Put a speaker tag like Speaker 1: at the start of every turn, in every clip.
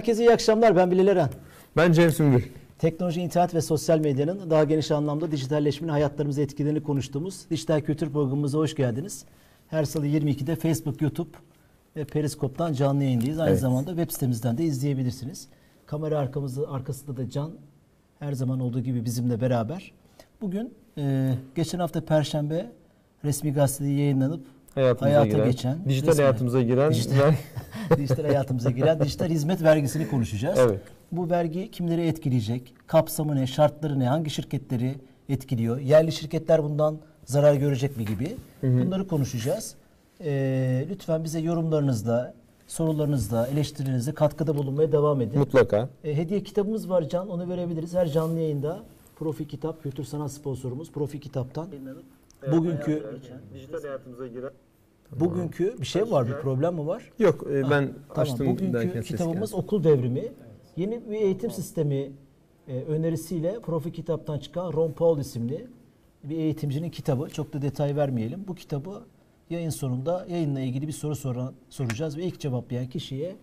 Speaker 1: Herkese iyi akşamlar. Ben Bilal Eren.
Speaker 2: Ben Cem Sümbül.
Speaker 1: Teknoloji, internet ve sosyal medyanın daha geniş anlamda dijitalleşmenin hayatlarımıza etkilerini konuştuğumuz Dijital Kültür programımıza hoş geldiniz. Her salı 22'de Facebook, YouTube ve Periskop'tan canlı yayındayız. Aynı
Speaker 2: Evet.
Speaker 1: zamanda web sitemizden de izleyebilirsiniz. Kamera arkamızda, arkasında da Can her zaman olduğu gibi bizimle beraber. Bugün e, geçen hafta Perşembe resmi gazetede yayınlanıp
Speaker 2: Hayatımıza
Speaker 1: hayata
Speaker 2: giren,
Speaker 1: geçen,
Speaker 2: dijital
Speaker 1: resmen-
Speaker 2: hayatımıza giren
Speaker 1: dijital, dijital hayatımıza giren dijital hizmet vergisini konuşacağız.
Speaker 2: Evet.
Speaker 1: Bu vergi kimleri etkileyecek? Kapsamı ne? Şartları ne? Hangi şirketleri etkiliyor? Yerli şirketler bundan zarar görecek mi gibi? Bunları konuşacağız. Ee, lütfen bize yorumlarınızla, sorularınızla, eleştirinizle katkıda bulunmaya devam edin.
Speaker 2: mutlaka.
Speaker 1: E, hediye kitabımız var Can. Onu verebiliriz. Her canlı yayında Profi Kitap, kültür sanat sponsorumuz Profi Kitap'tan. Bugünkü
Speaker 2: Dijital hayatımıza giren.
Speaker 1: Bugünkü bir şey var, bir problem mi var?
Speaker 2: Yok e, ben
Speaker 1: Tamam,
Speaker 2: açtım
Speaker 1: bugünkü kitabımız okul devrimi. Yeni bir eğitim sistemi e, önerisiyle Profi Kitap'tan çıkan Ron Paul isimli bir eğitimcinin kitabı. Çok da detay vermeyelim. Bu kitabı yayın sonunda yayınla ilgili bir soru soran, soracağız ve ilk cevaplayan kişiye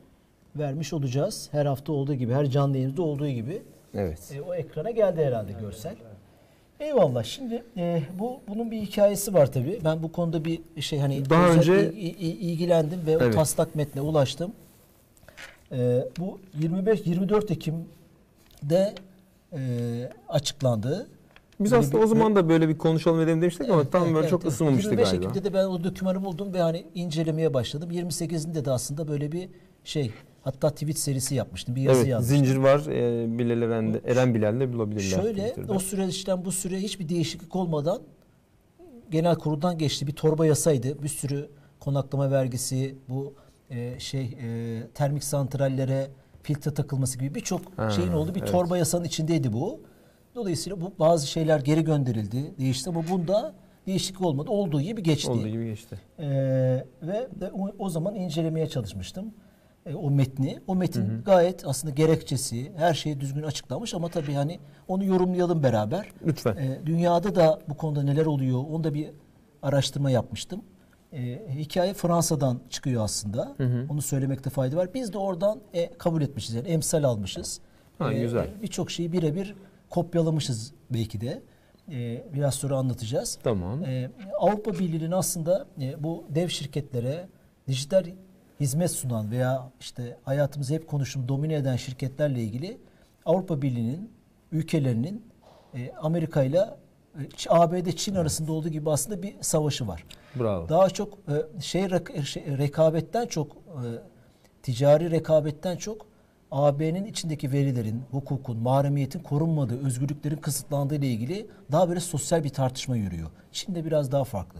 Speaker 1: vermiş olacağız. Her hafta olduğu gibi, her canlı yayında olduğu gibi.
Speaker 2: Evet.
Speaker 1: E, o ekrana geldi herhalde görsel. Eyvallah. Şimdi e, bu bunun bir hikayesi var tabii. Ben bu konuda bir şey hani
Speaker 2: Daha önce-
Speaker 1: il- il- ilgilendim ve o
Speaker 2: Evet.
Speaker 1: taslak metne ulaştım. E, bu 25 24 Ekim'de e, açıklandı.
Speaker 2: Biz
Speaker 1: Böyle
Speaker 2: aslında
Speaker 1: bir-
Speaker 2: o zaman da böyle bir konuşalım edelim demiştik ama
Speaker 1: Evet,
Speaker 2: tam
Speaker 1: evet,
Speaker 2: böyle
Speaker 1: evet,
Speaker 2: çok
Speaker 1: evet.
Speaker 2: ısınmamıştı
Speaker 1: 25
Speaker 2: galiba.
Speaker 1: Ekim'de de ben o dokümanı buldum ve hani incelemeye başladım. 28'inde de aslında böyle bir şey hatta tweet serisi yapmıştım. Bir yazı
Speaker 2: Evet,
Speaker 1: yazmıştım.
Speaker 2: zincir var. E, Bilal Eren'de, Eren Bilal'de bulabilirler.
Speaker 1: Şöyle
Speaker 2: Twitter'da.
Speaker 1: o süreçten bu süre hiçbir değişiklik olmadan genel kuruldan geçti. Bir torba yasaydı. Bir sürü konaklama vergisi, bu e, şey e, termik santrallere filtre takılması gibi birçok şeyin olduğu bir
Speaker 2: evet.
Speaker 1: torba yasanın içindeydi bu. Dolayısıyla bu bazı şeyler geri gönderildi, değişti ama bunda değişiklik olmadı. Olduğu gibi geçti.
Speaker 2: Olduğu gibi geçti.
Speaker 1: Ee, ve de o, o zaman incelemeye çalışmıştım e, o metni. O metin gayet aslında gerekçesi, her şeyi düzgün açıklamış ama tabii hani onu yorumlayalım beraber.
Speaker 2: Lütfen.
Speaker 1: Ee, dünyada da bu konuda neler oluyor, onu da bir araştırma yapmıştım. Ee, hikaye Fransa'dan çıkıyor aslında. Onu söylemekte fayda var. Biz de oradan e, kabul etmişiz, yani emsal almışız.
Speaker 2: Ha, güzel.
Speaker 1: Birçok şeyi birebir kopyalamışız belki de. Ee, biraz sonra anlatacağız.
Speaker 2: Tamam.
Speaker 1: Ee, Avrupa Birliği'nin aslında e, bu dev şirketlere dijital hizmet sunan veya işte hayatımızı hep konuştuğum domine eden şirketlerle ilgili Avrupa Birliği'nin ülkelerinin e, Amerika ile e, ABD Çin arasında olduğu gibi aslında bir savaşı var.
Speaker 2: Bravo.
Speaker 1: Daha çok e, şey, rek- şey, rekabetten çok e, ticari rekabetten çok AB'nin içindeki verilerin, hukukun, mahremiyetin korunmadığı, özgürlüklerin kısıtlandığı ile ilgili daha böyle sosyal bir tartışma yürüyor. Çin'de biraz daha farklı.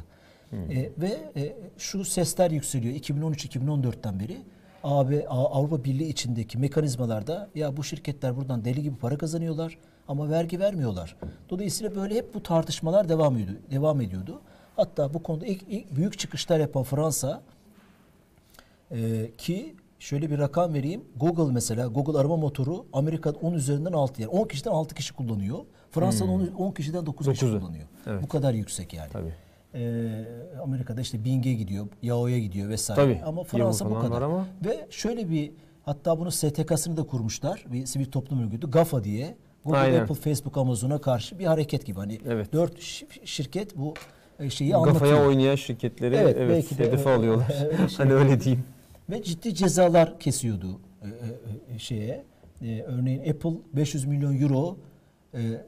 Speaker 1: E, ve e, şu sesler yükseliyor 2013-2014'ten beri. AB, Avrupa Birliği içindeki mekanizmalarda ya bu şirketler buradan deli gibi para kazanıyorlar ama vergi vermiyorlar. Dolayısıyla böyle hep bu tartışmalar devam ediyordu. Devam ediyordu. Hatta bu konuda ilk, ilk büyük çıkışlar yapan Fransa ee, ki şöyle bir rakam vereyim. Google mesela Google arama motoru Amerika'da 10 üzerinden 6 yani 10 kişiden 6 kişi kullanıyor. Fransa'da 10, 10 kişiden 9 kişi
Speaker 2: Dokuzu.
Speaker 1: kullanıyor.
Speaker 2: Evet.
Speaker 1: Bu kadar yüksek yani.
Speaker 2: Tabii.
Speaker 1: Ee, Amerika'da işte Bing'e gidiyor, Yahoo'ya gidiyor vesaire.
Speaker 2: Tabii.
Speaker 1: Ama Fransa bu kadar.
Speaker 2: ama-
Speaker 1: Ve şöyle bir hatta bunu STK'sını da kurmuşlar. Bir sivil toplum örgütü GAFA diye. Google,
Speaker 2: Aynen.
Speaker 1: Apple, Facebook, Amazon'a karşı bir hareket gibi. Hani
Speaker 2: Evet.
Speaker 1: dört şi- şirket bu e, şeyi anlatıyor.
Speaker 2: Kafaya oynayan şirketleri
Speaker 1: Evet,
Speaker 2: evet,
Speaker 1: belki de
Speaker 2: hedefe
Speaker 1: öyle-
Speaker 2: alıyorlar.
Speaker 1: öyle şey
Speaker 2: hani öyle diyeyim.
Speaker 1: Ve ciddi cezalar kesiyordu e, e, e, şeye. E, örneğin Apple 500 milyon euro e, e,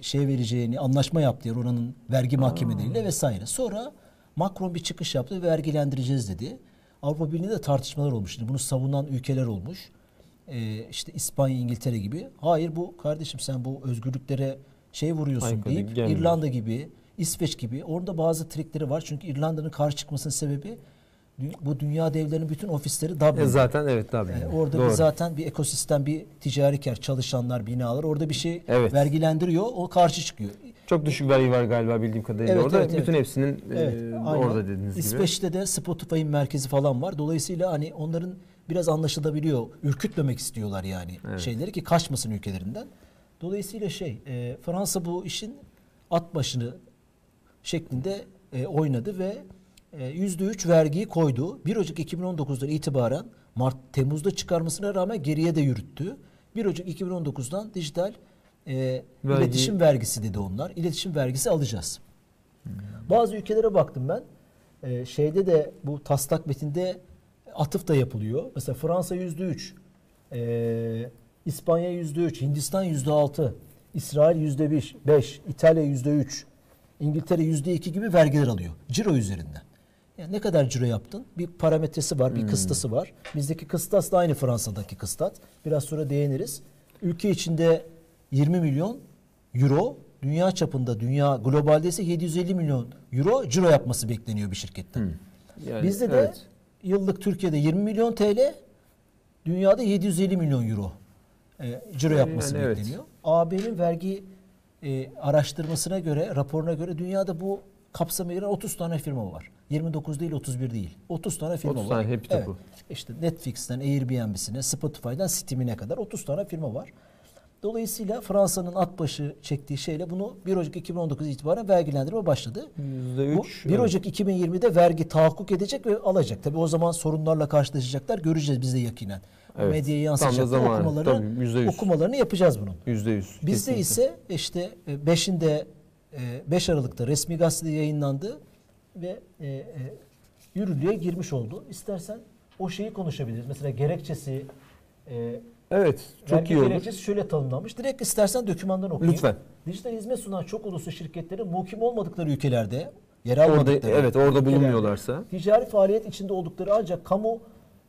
Speaker 1: şey vereceğini anlaşma yaptı oranın vergi mahkemeleriyle vesaire. Sonra Macron bir çıkış yaptı ve vergilendireceğiz dedi. Avrupa Birliği'nde de tartışmalar olmuş. Şimdi bunu savunan ülkeler olmuş. E, işte İspanya, İngiltere gibi. Hayır bu kardeşim sen bu özgürlüklere şey vuruyorsun
Speaker 2: Aykırı
Speaker 1: deyip
Speaker 2: gelmiyor.
Speaker 1: İrlanda gibi, İsveç gibi orada bazı trikleri var. Çünkü İrlanda'nın karşı çıkmasının sebebi bu dünya devlerinin bütün ofisleri Dublin'de.
Speaker 2: E, zaten evet tabii.
Speaker 1: Yani orada
Speaker 2: Doğru.
Speaker 1: bir zaten bir ekosistem, bir ticari kar, çalışanlar, binalar orada bir şey
Speaker 2: Evet.
Speaker 1: vergilendiriyor, o karşı çıkıyor.
Speaker 2: Çok düşük vergi var galiba bildiğim kadarıyla
Speaker 1: Evet,
Speaker 2: orada.
Speaker 1: evet, evet.
Speaker 2: Bütün hepsinin
Speaker 1: Evet,
Speaker 2: e,
Speaker 1: aynen.
Speaker 2: orada dediğiniz gibi.
Speaker 1: İsveç'te de Spotify'ın merkezi falan var. Dolayısıyla hani onların biraz anlaşılabiliyor. Ürkütmemek istiyorlar yani
Speaker 2: Evet.
Speaker 1: şeyleri ki kaçmasın ülkelerinden. Dolayısıyla şey e, Fransa bu işin at başını şeklinde e, oynadı ve e, %3 vergiyi koydu. 1 Ocak 2019'dan itibaren Mart Temmuz'da çıkarmasına rağmen geriye de yürüttü. 1 Ocak 2019'dan dijital e,
Speaker 2: Vergi-
Speaker 1: iletişim vergisi dedi onlar. İletişim vergisi alacağız. Bazı ülkelere baktım ben. Ee, şeyde de bu taslak metinde atıf da yapılıyor. Mesela Fransa yüzde üç, ee, İspanya yüzde üç, Hindistan yüzde altı, İsrail yüzde beş, beş, İtalya yüzde üç, İngiltere yüzde iki gibi vergiler alıyor. Ciro üzerinden. Yani ne kadar ciro yaptın? Bir parametresi var, bir kıstası var. Bizdeki kıstas da aynı Fransa'daki kıstas. Biraz sonra değiniriz. Ülke içinde 20 milyon euro, dünya çapında, dünya globalde ise 750 milyon euro ciro yapması bekleniyor bir şirketten.
Speaker 2: Yani,
Speaker 1: Bizde de
Speaker 2: evet.
Speaker 1: yıllık Türkiye'de 20 milyon TL, dünyada 750 milyon euro e, ciro yapması
Speaker 2: Yani evet.
Speaker 1: bekleniyor. AB'nin vergi e, araştırmasına göre, raporuna göre dünyada bu kapsama giren 30 tane firma var. 29 değil, 31 değil. 30 tane firma
Speaker 2: 30
Speaker 1: var.
Speaker 2: tane, hep de bu.
Speaker 1: İşte Netflix'ten Airbnb'sine, Spotify'dan Steam'ine kadar 30 tane firma var. Dolayısıyla Fransa'nın at başı çektiği şeyle bunu 1 Ocak 2019 itibaren vergilendirme başladı.
Speaker 2: %3,
Speaker 1: Bu 1 Ocak 2020'de vergi tahakkuk edecek ve alacak. Tabii o zaman sorunlarla karşılaşacaklar. Göreceğiz biz de yakinen.
Speaker 2: Evet.
Speaker 1: Medyaya yansıyacak
Speaker 2: zamanı.
Speaker 1: okumalarını,
Speaker 2: Tabii, %100.
Speaker 1: okumalarını yapacağız bunun.
Speaker 2: %100.
Speaker 1: Bizde
Speaker 2: kesinlikle.
Speaker 1: ise işte 5'inde 5 Aralık'ta resmi gazetede yayınlandı ve e, e, yürürlüğe girmiş oldu. İstersen o şeyi konuşabiliriz. Mesela gerekçesi e,
Speaker 2: Evet, çok iyi olur.
Speaker 1: gerekçesi şöyle tanımlanmış. Direkt istersen dokümandan okuyayım.
Speaker 2: Lütfen.
Speaker 1: Dijital hizmet sunan çok uluslu şirketlerin muhkim olmadıkları ülkelerde yer
Speaker 2: Orada
Speaker 1: almadıkları
Speaker 2: evet orada
Speaker 1: ülkelerde
Speaker 2: bulunmuyorlarsa
Speaker 1: ticari faaliyet içinde oldukları ancak kamu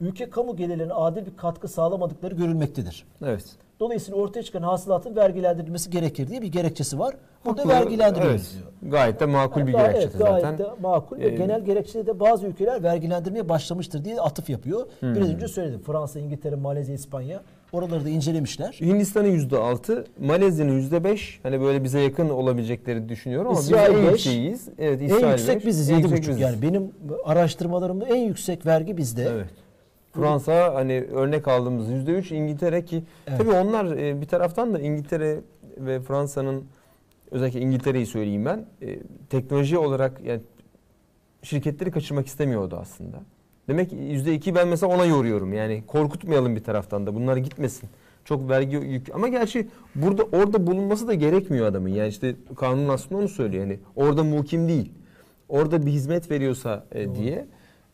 Speaker 1: ülke kamu gelirlerine adil bir katkı sağlamadıkları görülmektedir.
Speaker 2: evet.
Speaker 1: Dolayısıyla ortaya çıkan hasılatın vergilendirilmesi gerekir diye bir gerekçesi var. Burada
Speaker 2: Haklı.
Speaker 1: vergilendiriyoruz
Speaker 2: evet.
Speaker 1: diyor.
Speaker 2: Gayet de makul bir
Speaker 1: Gayet-
Speaker 2: gerekçe
Speaker 1: evet, gayet
Speaker 2: zaten.
Speaker 1: de makul ve
Speaker 2: Ee,
Speaker 1: genel gerekçede de bazı ülkeler vergilendirmeye başlamıştır diye atıf yapıyor.
Speaker 2: Hmm.
Speaker 1: Biraz önce söyledim. Fransa, İngiltere, Malezya, İspanya oraları da incelemişler.
Speaker 2: Hindistan'ın %6, Malezya'nın %5 hani böyle bize yakın olabilecekleri düşünüyorum ama
Speaker 1: İsrail
Speaker 2: biz en
Speaker 1: beş.
Speaker 2: yükseğiyiz. Evet,
Speaker 1: en
Speaker 2: İsrail
Speaker 1: yüksek
Speaker 2: beş,
Speaker 1: biziz
Speaker 2: en
Speaker 1: 7,5
Speaker 2: yüksek biziz.
Speaker 1: yani benim araştırmalarımda en yüksek vergi bizde.
Speaker 2: Evet. Fransa hani örnek aldığımız %3 İngiltere ki
Speaker 1: Evet.
Speaker 2: tabii onlar e, bir taraftan da İngiltere ve Fransa'nın özellikle İngiltere'yi söyleyeyim ben e, teknoloji olarak yani şirketleri kaçırmak istemiyordu aslında. Demek ki %2 ben mesela ona yoruyorum. Yani korkutmayalım bir taraftan da bunlar gitmesin. Çok vergi yük ama gerçi burada orada bulunması da gerekmiyor adamın. Yani işte kanun aslında onu söylüyor. Yani orada muhkim değil. Orada bir hizmet veriyorsa e, diye.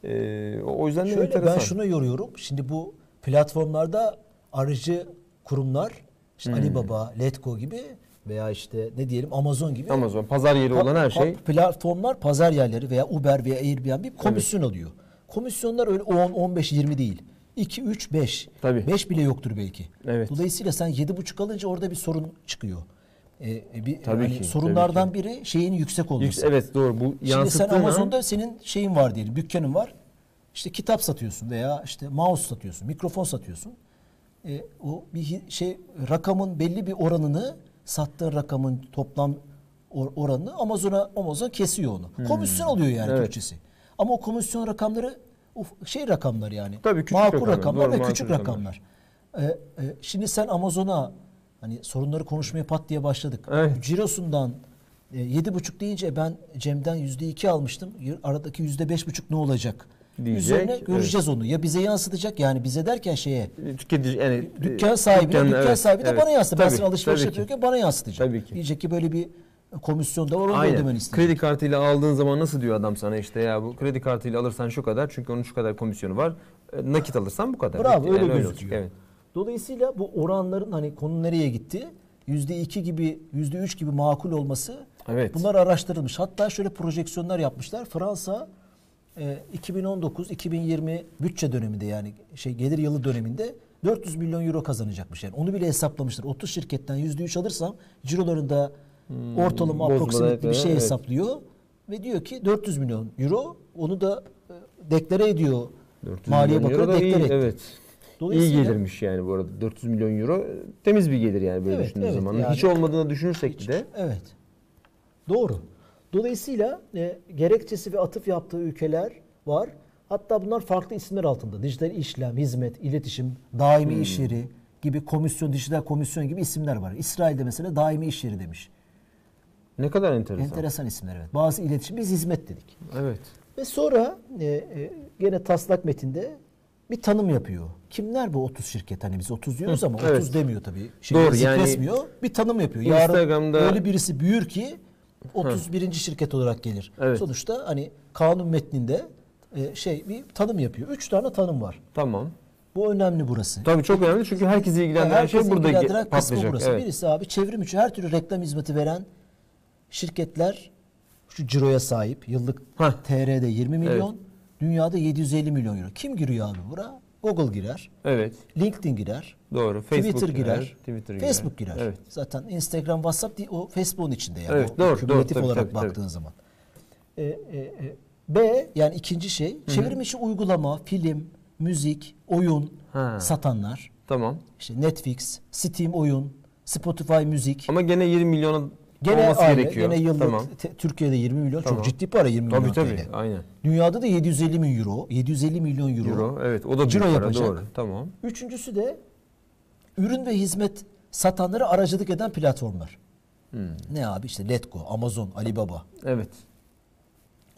Speaker 2: E, o yüzden de
Speaker 1: Şöyle
Speaker 2: enteresan.
Speaker 1: ben şunu yoruyorum. Şimdi bu platformlarda aracı kurumlar işte
Speaker 2: Hmm.
Speaker 1: Alibaba, Letgo gibi veya işte ne diyelim Amazon gibi
Speaker 2: Amazon pazar yeri
Speaker 1: Pa-
Speaker 2: olan her şey
Speaker 1: platformlar pazar yerleri veya Uber veya Airbnb komisyon alıyor. Komisyonlar öyle 10 15 20 değil. 2 3 5.
Speaker 2: Tabii.
Speaker 1: 5 bile yoktur belki.
Speaker 2: Evet.
Speaker 1: Dolayısıyla sen 7,5 alınca orada bir sorun çıkıyor. Ee, e, bir,
Speaker 2: Tabii
Speaker 1: hani
Speaker 2: ki,
Speaker 1: sorunlardan
Speaker 2: tabii
Speaker 1: biri şeyin yüksek olması.
Speaker 2: Yüks- evet doğru bu
Speaker 1: Şimdi sen
Speaker 2: yansıttığın an-
Speaker 1: Amazon'da senin şeyin var diyelim, dükkanın var. İşte kitap satıyorsun veya işte mouse satıyorsun, mikrofon satıyorsun. E, o bir şey rakamın belli bir oranını sattığın rakamın toplam or- oranını Amazon'a Amazon kesiyor onu. Komisyon alıyor yani
Speaker 2: Hmm. Evet.
Speaker 1: Türkçesi. Ama o komisyon rakamları uf- şey rakamlar yani.
Speaker 2: Tabii küçük
Speaker 1: makul
Speaker 2: rakamlar,
Speaker 1: rakamlar,
Speaker 2: doğru,
Speaker 1: ve küçük
Speaker 2: rakamlar.
Speaker 1: rakamlar. E, e, şimdi sen Amazon'a hani sorunları konuşmaya pat diye başladık.
Speaker 2: Evet.
Speaker 1: Cirosundan e, yedi buçuk deyince ben Cem'den yüzde iki almıştım. Aradaki yüzde beş buçuk ne olacak?
Speaker 2: Diyecek,
Speaker 1: Üzerine göreceğiz onu. Ya bize yansıtacak yani bize derken şeye
Speaker 2: tüketici yani
Speaker 1: dükkan sahibi
Speaker 2: dükkan-
Speaker 1: dükkan
Speaker 2: evet,
Speaker 1: sahibi de
Speaker 2: evet.
Speaker 1: bana yansıtacak. Ben sana alışveriş yapıyorken bana yansıtacak.
Speaker 2: Tabii ki.
Speaker 1: Diyecek ki böyle bir komisyon da var onu
Speaker 2: Aynen.
Speaker 1: ödemen isteyecek.
Speaker 2: Kredi kartıyla aldığın zaman nasıl diyor adam sana işte ya bu kredi kartıyla alırsan şu kadar çünkü onun şu kadar komisyonu var. E, Nakit alırsan bu kadar.
Speaker 1: Bravo
Speaker 2: Yani
Speaker 1: öyle
Speaker 2: olacak,
Speaker 1: gözüküyor.
Speaker 2: Evet.
Speaker 1: Dolayısıyla bu oranların hani konu nereye gitti? Yüzde iki gibi, yüzde üç gibi makul olması
Speaker 2: Evet.
Speaker 1: bunlar araştırılmış. Hatta şöyle projeksiyonlar yapmışlar. Fransa e, 2019-2020 bütçe döneminde yani şey gelir yılı döneminde 400 milyon euro kazanacakmış. Yani onu bile hesaplamışlar. 30 şirketten yüzde üç alırsam cirolarında ortalama
Speaker 2: bozmadan
Speaker 1: approximately bir şey
Speaker 2: evet.
Speaker 1: hesaplıyor ve diyor ki 400 milyon euro onu da e, deklare ediyor.
Speaker 2: 400
Speaker 1: Maliye Bakanı deklare etti.
Speaker 2: Evet. İyi gelirmiş yani bu arada. 400 milyon euro e, temiz bir gelir yani böyle
Speaker 1: Evet,
Speaker 2: düşündüğün
Speaker 1: evet,
Speaker 2: zaman.
Speaker 1: yani-
Speaker 2: Hiç olmadığını düşünürsek de
Speaker 1: Evet. Doğru. Dolayısıyla e, gerekçesi ve atıf yaptığı ülkeler var. Hatta bunlar farklı isimler altında. Dijital işlem, hizmet, iletişim, daimi
Speaker 2: Hmm.
Speaker 1: iş yeri gibi komisyon, dijital komisyon gibi isimler var. İsrail'de mesela daimi iş yeri demiş.
Speaker 2: ne kadar enteresan.
Speaker 1: Enteresan isimler evet. Bazı iletişim biz hizmet dedik.
Speaker 2: Evet.
Speaker 1: Ve sonra e, e, gene taslak metinde bir tanım yapıyor. Kimler bu 30 şirket? Hani biz 30 diyoruz ama
Speaker 2: evet.
Speaker 1: 30 demiyor tabii. Şey,
Speaker 2: Doğru, yani-
Speaker 1: zikretmiyor. Bir tanım yapıyor. Yarın
Speaker 2: Instagram'da-
Speaker 1: öyle birisi büyür ki 31. şirket olarak gelir.
Speaker 2: Evet.
Speaker 1: Sonuçta hani kanun metninde e, şey bir tanım yapıyor. Üç tane tanım var.
Speaker 2: Tamam.
Speaker 1: Bu önemli burası.
Speaker 2: Tabii çok önemli çünkü herkesi ilgilendiren
Speaker 1: Herkesi
Speaker 2: şey burada
Speaker 1: ilgilendiren kısmı burası.
Speaker 2: Evet.
Speaker 1: Birisi abi çevrim içi her türlü reklam hizmeti veren şirketler şu ciroya sahip. Yıllık
Speaker 2: Heh.
Speaker 1: TR'de 20 milyon, dünyada 750 milyon euro. Kim giriyor abi bura? Google girer,
Speaker 2: Evet.
Speaker 1: LinkedIn girer,
Speaker 2: Doğru. Facebook
Speaker 1: Twitter girer,
Speaker 2: Twitter
Speaker 1: Facebook girer.
Speaker 2: Evet.
Speaker 1: Zaten Instagram, WhatsApp değil, o Facebook'un içinde yani.
Speaker 2: Evet,
Speaker 1: o
Speaker 2: doğru,
Speaker 1: kümülatif
Speaker 2: doğru, tabii,
Speaker 1: olarak
Speaker 2: tabii,
Speaker 1: baktığın
Speaker 2: tabii.
Speaker 1: zaman. Ee, e, e, B yani ikinci şey çevrim içi uygulama, film, müzik, oyun
Speaker 2: Ha.
Speaker 1: satanlar.
Speaker 2: Tamam.
Speaker 1: İşte Netflix, Steam oyun, Spotify müzik.
Speaker 2: Ama gene 20 milyona
Speaker 1: Gene
Speaker 2: olması
Speaker 1: aynı,
Speaker 2: gerekiyor.
Speaker 1: gene yıllık
Speaker 2: Tamam.
Speaker 1: te- Türkiye'de 20 milyon
Speaker 2: Tamam.
Speaker 1: çok ciddi para 20
Speaker 2: Tabii
Speaker 1: milyon
Speaker 2: tabii.
Speaker 1: TL.
Speaker 2: Aynen.
Speaker 1: Dünyada da 750 milyon euro, 750 milyon euro.
Speaker 2: Euro. Evet. O da
Speaker 1: Ciro
Speaker 2: para.
Speaker 1: yapacak.
Speaker 2: Doğru. Tamam.
Speaker 1: Üçüncüsü de ürün ve hizmet satanlara aracılık eden platformlar.
Speaker 2: Hmm.
Speaker 1: Ne abi işte Letgo, Amazon, Alibaba,
Speaker 2: Evet.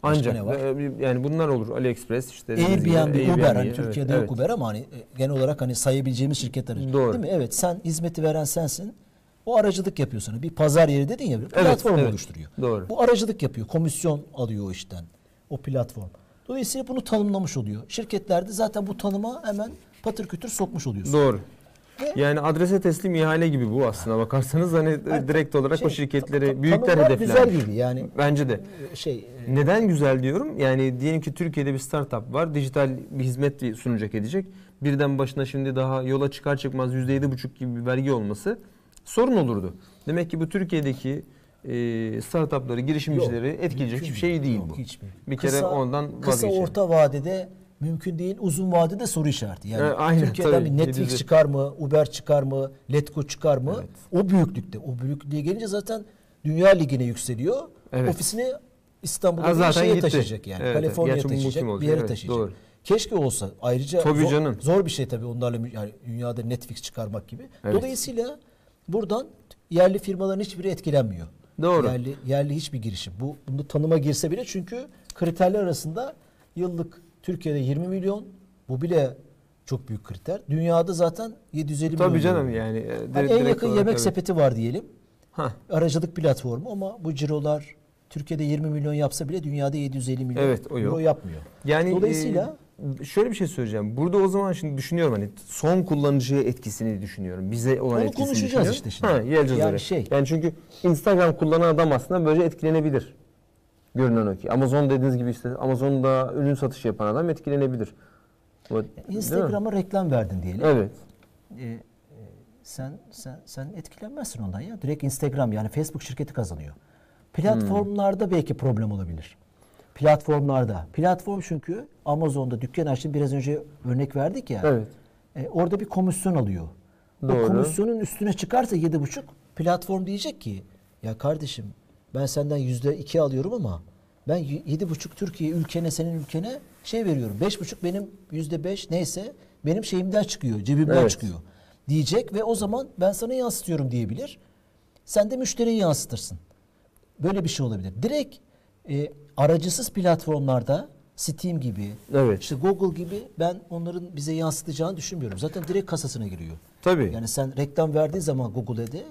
Speaker 1: Başka
Speaker 2: Ancak
Speaker 1: ne var?
Speaker 2: e, yani bunlar olur. AliExpress işte. dediğiniz gibi,
Speaker 1: Airbnb, Uber hani
Speaker 2: evet,
Speaker 1: Türkiye'de
Speaker 2: evet.
Speaker 1: yok Uber ama hani e, genel olarak hani sayabileceğimiz şirketler.
Speaker 2: Doğru.
Speaker 1: Değil mi? Evet sen hizmeti veren sensin. O aracılık yapıyor sana. Bir pazar yeri dedin ya bir platform
Speaker 2: evet.
Speaker 1: oluşturuyor.
Speaker 2: Doğru.
Speaker 1: Bu aracılık yapıyor. Komisyon alıyor o işten. O platform. Dolayısıyla bunu tanımlamış oluyor. Şirketlerde zaten bu tanıma hemen patır kütür sokmuş oluyorsun.
Speaker 2: Doğru.
Speaker 1: Ve-
Speaker 2: Yani adrese teslim ihale gibi bu aslına bakarsanız hani
Speaker 1: Yani
Speaker 2: direkt olarak
Speaker 1: şey,
Speaker 2: o şirketleri
Speaker 1: ta- ta-
Speaker 2: büyükler hedeflenmiş.
Speaker 1: güzel gibi yani
Speaker 2: Bence de.
Speaker 1: e, şey e,
Speaker 2: Neden güzel diyorum? Yani diyelim ki Türkiye'de bir startup var. Dijital bir hizmet sunacak edecek. Birden başına şimdi daha yola çıkar çıkmaz %7,5 gibi bir vergi olması sorun olurdu. Demek ki bu Türkiye'deki e, startupları, girişimcileri
Speaker 1: Yok,
Speaker 2: etkileyecek hiçbir şey değil
Speaker 1: Yok,
Speaker 2: bu.
Speaker 1: hiçbir.
Speaker 2: Bir kere ondan
Speaker 1: Kısa
Speaker 2: vazgeçelim.
Speaker 1: orta vadede mümkün değil. Uzun vadede soru işareti. Yani
Speaker 2: E, aynen,
Speaker 1: Türkiye'den
Speaker 2: tabii.
Speaker 1: bir Netflix
Speaker 2: 700
Speaker 1: çıkar mı? Uber çıkar mı? Letgo çıkar mı?
Speaker 2: Evet.
Speaker 1: O büyüklükte. O büyüklüğe gelince zaten Dünya Ligi'ne yükseliyor.
Speaker 2: Evet.
Speaker 1: Ofisini İstanbul'da bir şeye
Speaker 2: gitti.
Speaker 1: taşıyacak yani.
Speaker 2: Evet.
Speaker 1: Kaliforniya'ya taşıyacak. Bir yere
Speaker 2: Evet,
Speaker 1: taşıyacak.
Speaker 2: doğru.
Speaker 1: Keşke olsa. Ayrıca
Speaker 2: Tabii
Speaker 1: zor,
Speaker 2: canım.
Speaker 1: zor bir şey tabii onlarla yani dünyada Netflix çıkarmak gibi.
Speaker 2: Evet.
Speaker 1: Dolayısıyla buradan yerli firmaların hiçbiri etkilenmiyor.
Speaker 2: Doğru.
Speaker 1: Yerli, yerli hiçbir girişim. Bu bunu tanıma girse bile çünkü kriterler arasında yıllık Türkiye'de 20 milyon bu bile çok büyük kriter. Dünyada zaten 750 milyon.
Speaker 2: Tabii canım yani. e,
Speaker 1: Hani en yakın
Speaker 2: olarak,
Speaker 1: yemek
Speaker 2: evet.
Speaker 1: sepeti var diyelim.
Speaker 2: Hah.
Speaker 1: Aracılık platformu ama bu cirolar Türkiye'de 20 milyon yapsa bile dünyada 750 milyon
Speaker 2: Evet, o yok.
Speaker 1: euro yapmıyor.
Speaker 2: Yani
Speaker 1: Dolayısıyla-
Speaker 2: e, şöyle bir şey söyleyeceğim. Burada o zaman şimdi düşünüyorum hani son kullanıcıya etkisini düşünüyorum. Bize olan
Speaker 1: Onu
Speaker 2: etkisini
Speaker 1: konuşacağız işte şimdi.
Speaker 2: Ha, geleceğiz
Speaker 1: Yani
Speaker 2: oraya.
Speaker 1: şey-
Speaker 2: Yani çünkü Instagram kullanan adam aslında böyle etkilenebilir. Görünen o ki. Amazon dediğiniz gibi işte Amazon'da ürün satışı yapan adam etkilenebilir.
Speaker 1: Instagram'a reklam verdin diyelim.
Speaker 2: Evet.
Speaker 1: Ee, e, sen sen sen etkilenmezsin ondan ya. Direkt Instagram yani Facebook şirketi kazanıyor. Platformlarda
Speaker 2: Hmm.
Speaker 1: belki problem olabilir. Platformlarda. Platform çünkü Amazon'da dükkan açtın biraz önce örnek verdik ya.
Speaker 2: Evet.
Speaker 1: E, orada bir komisyon alıyor.
Speaker 2: Doğru.
Speaker 1: O komisyonun üstüne çıkarsa yedi buçuk platform diyecek ki ya kardeşim ben senden yüzde iki alıyorum ama ben yedi buçuk Türkiye ülkene senin ülkene şey veriyorum. Beş buçuk benim yüzde beş neyse benim şeyimden çıkıyor cebimden
Speaker 2: Evet.
Speaker 1: çıkıyor diyecek ve o zaman ben sana yansıtıyorum diyebilir. Sen de müşteriyi yansıtırsın. Böyle bir şey olabilir. Direkt e, aracısız platformlarda Steam gibi,
Speaker 2: Evet.
Speaker 1: işte Google gibi ben onların bize yansıtacağını düşünmüyorum. Zaten direkt kasasına giriyor.
Speaker 2: Tabii.
Speaker 1: Yani sen reklam verdiğin zaman Google'e de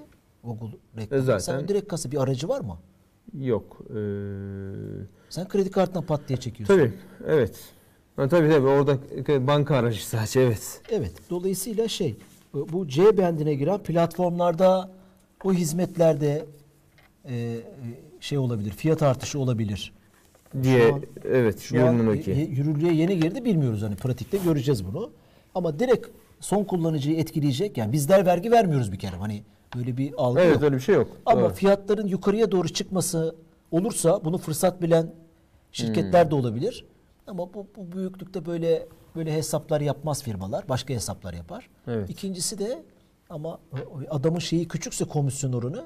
Speaker 1: Google reklam.
Speaker 2: E zaten-
Speaker 1: Sen direkt kasa bir aracı var mı?
Speaker 2: Yok. Ee,
Speaker 1: Sen kredi kartından pat diye çekiyorsun.
Speaker 2: tabii. Evet. Ha, tabii tabii orada banka aracı sadece evet.
Speaker 1: Evet. Dolayısıyla şey bu C bendine giren platformlarda o hizmetlerde e, e, şey olabilir. Fiyat artışı olabilir.
Speaker 2: Diye
Speaker 1: Şu an-
Speaker 2: evet
Speaker 1: Şu an
Speaker 2: ki.
Speaker 1: yürürlüğe yeni girdi bilmiyoruz hani pratikte göreceğiz bunu. Ama direkt son kullanıcıyı etkileyecek yani bizler vergi vermiyoruz bir kere hani böyle bir algı
Speaker 2: Evet
Speaker 1: yok.
Speaker 2: öyle bir şey yok.
Speaker 1: Ama
Speaker 2: Doğru.
Speaker 1: fiyatların yukarıya doğru çıkması olursa bunu fırsat bilen şirketler
Speaker 2: Hmm.
Speaker 1: de olabilir. Ama bu, bu büyüklükte böyle böyle hesaplar yapmaz firmalar. Başka hesaplar yapar.
Speaker 2: Evet.
Speaker 1: İkincisi de ama adamın şeyi küçükse komisyon oranı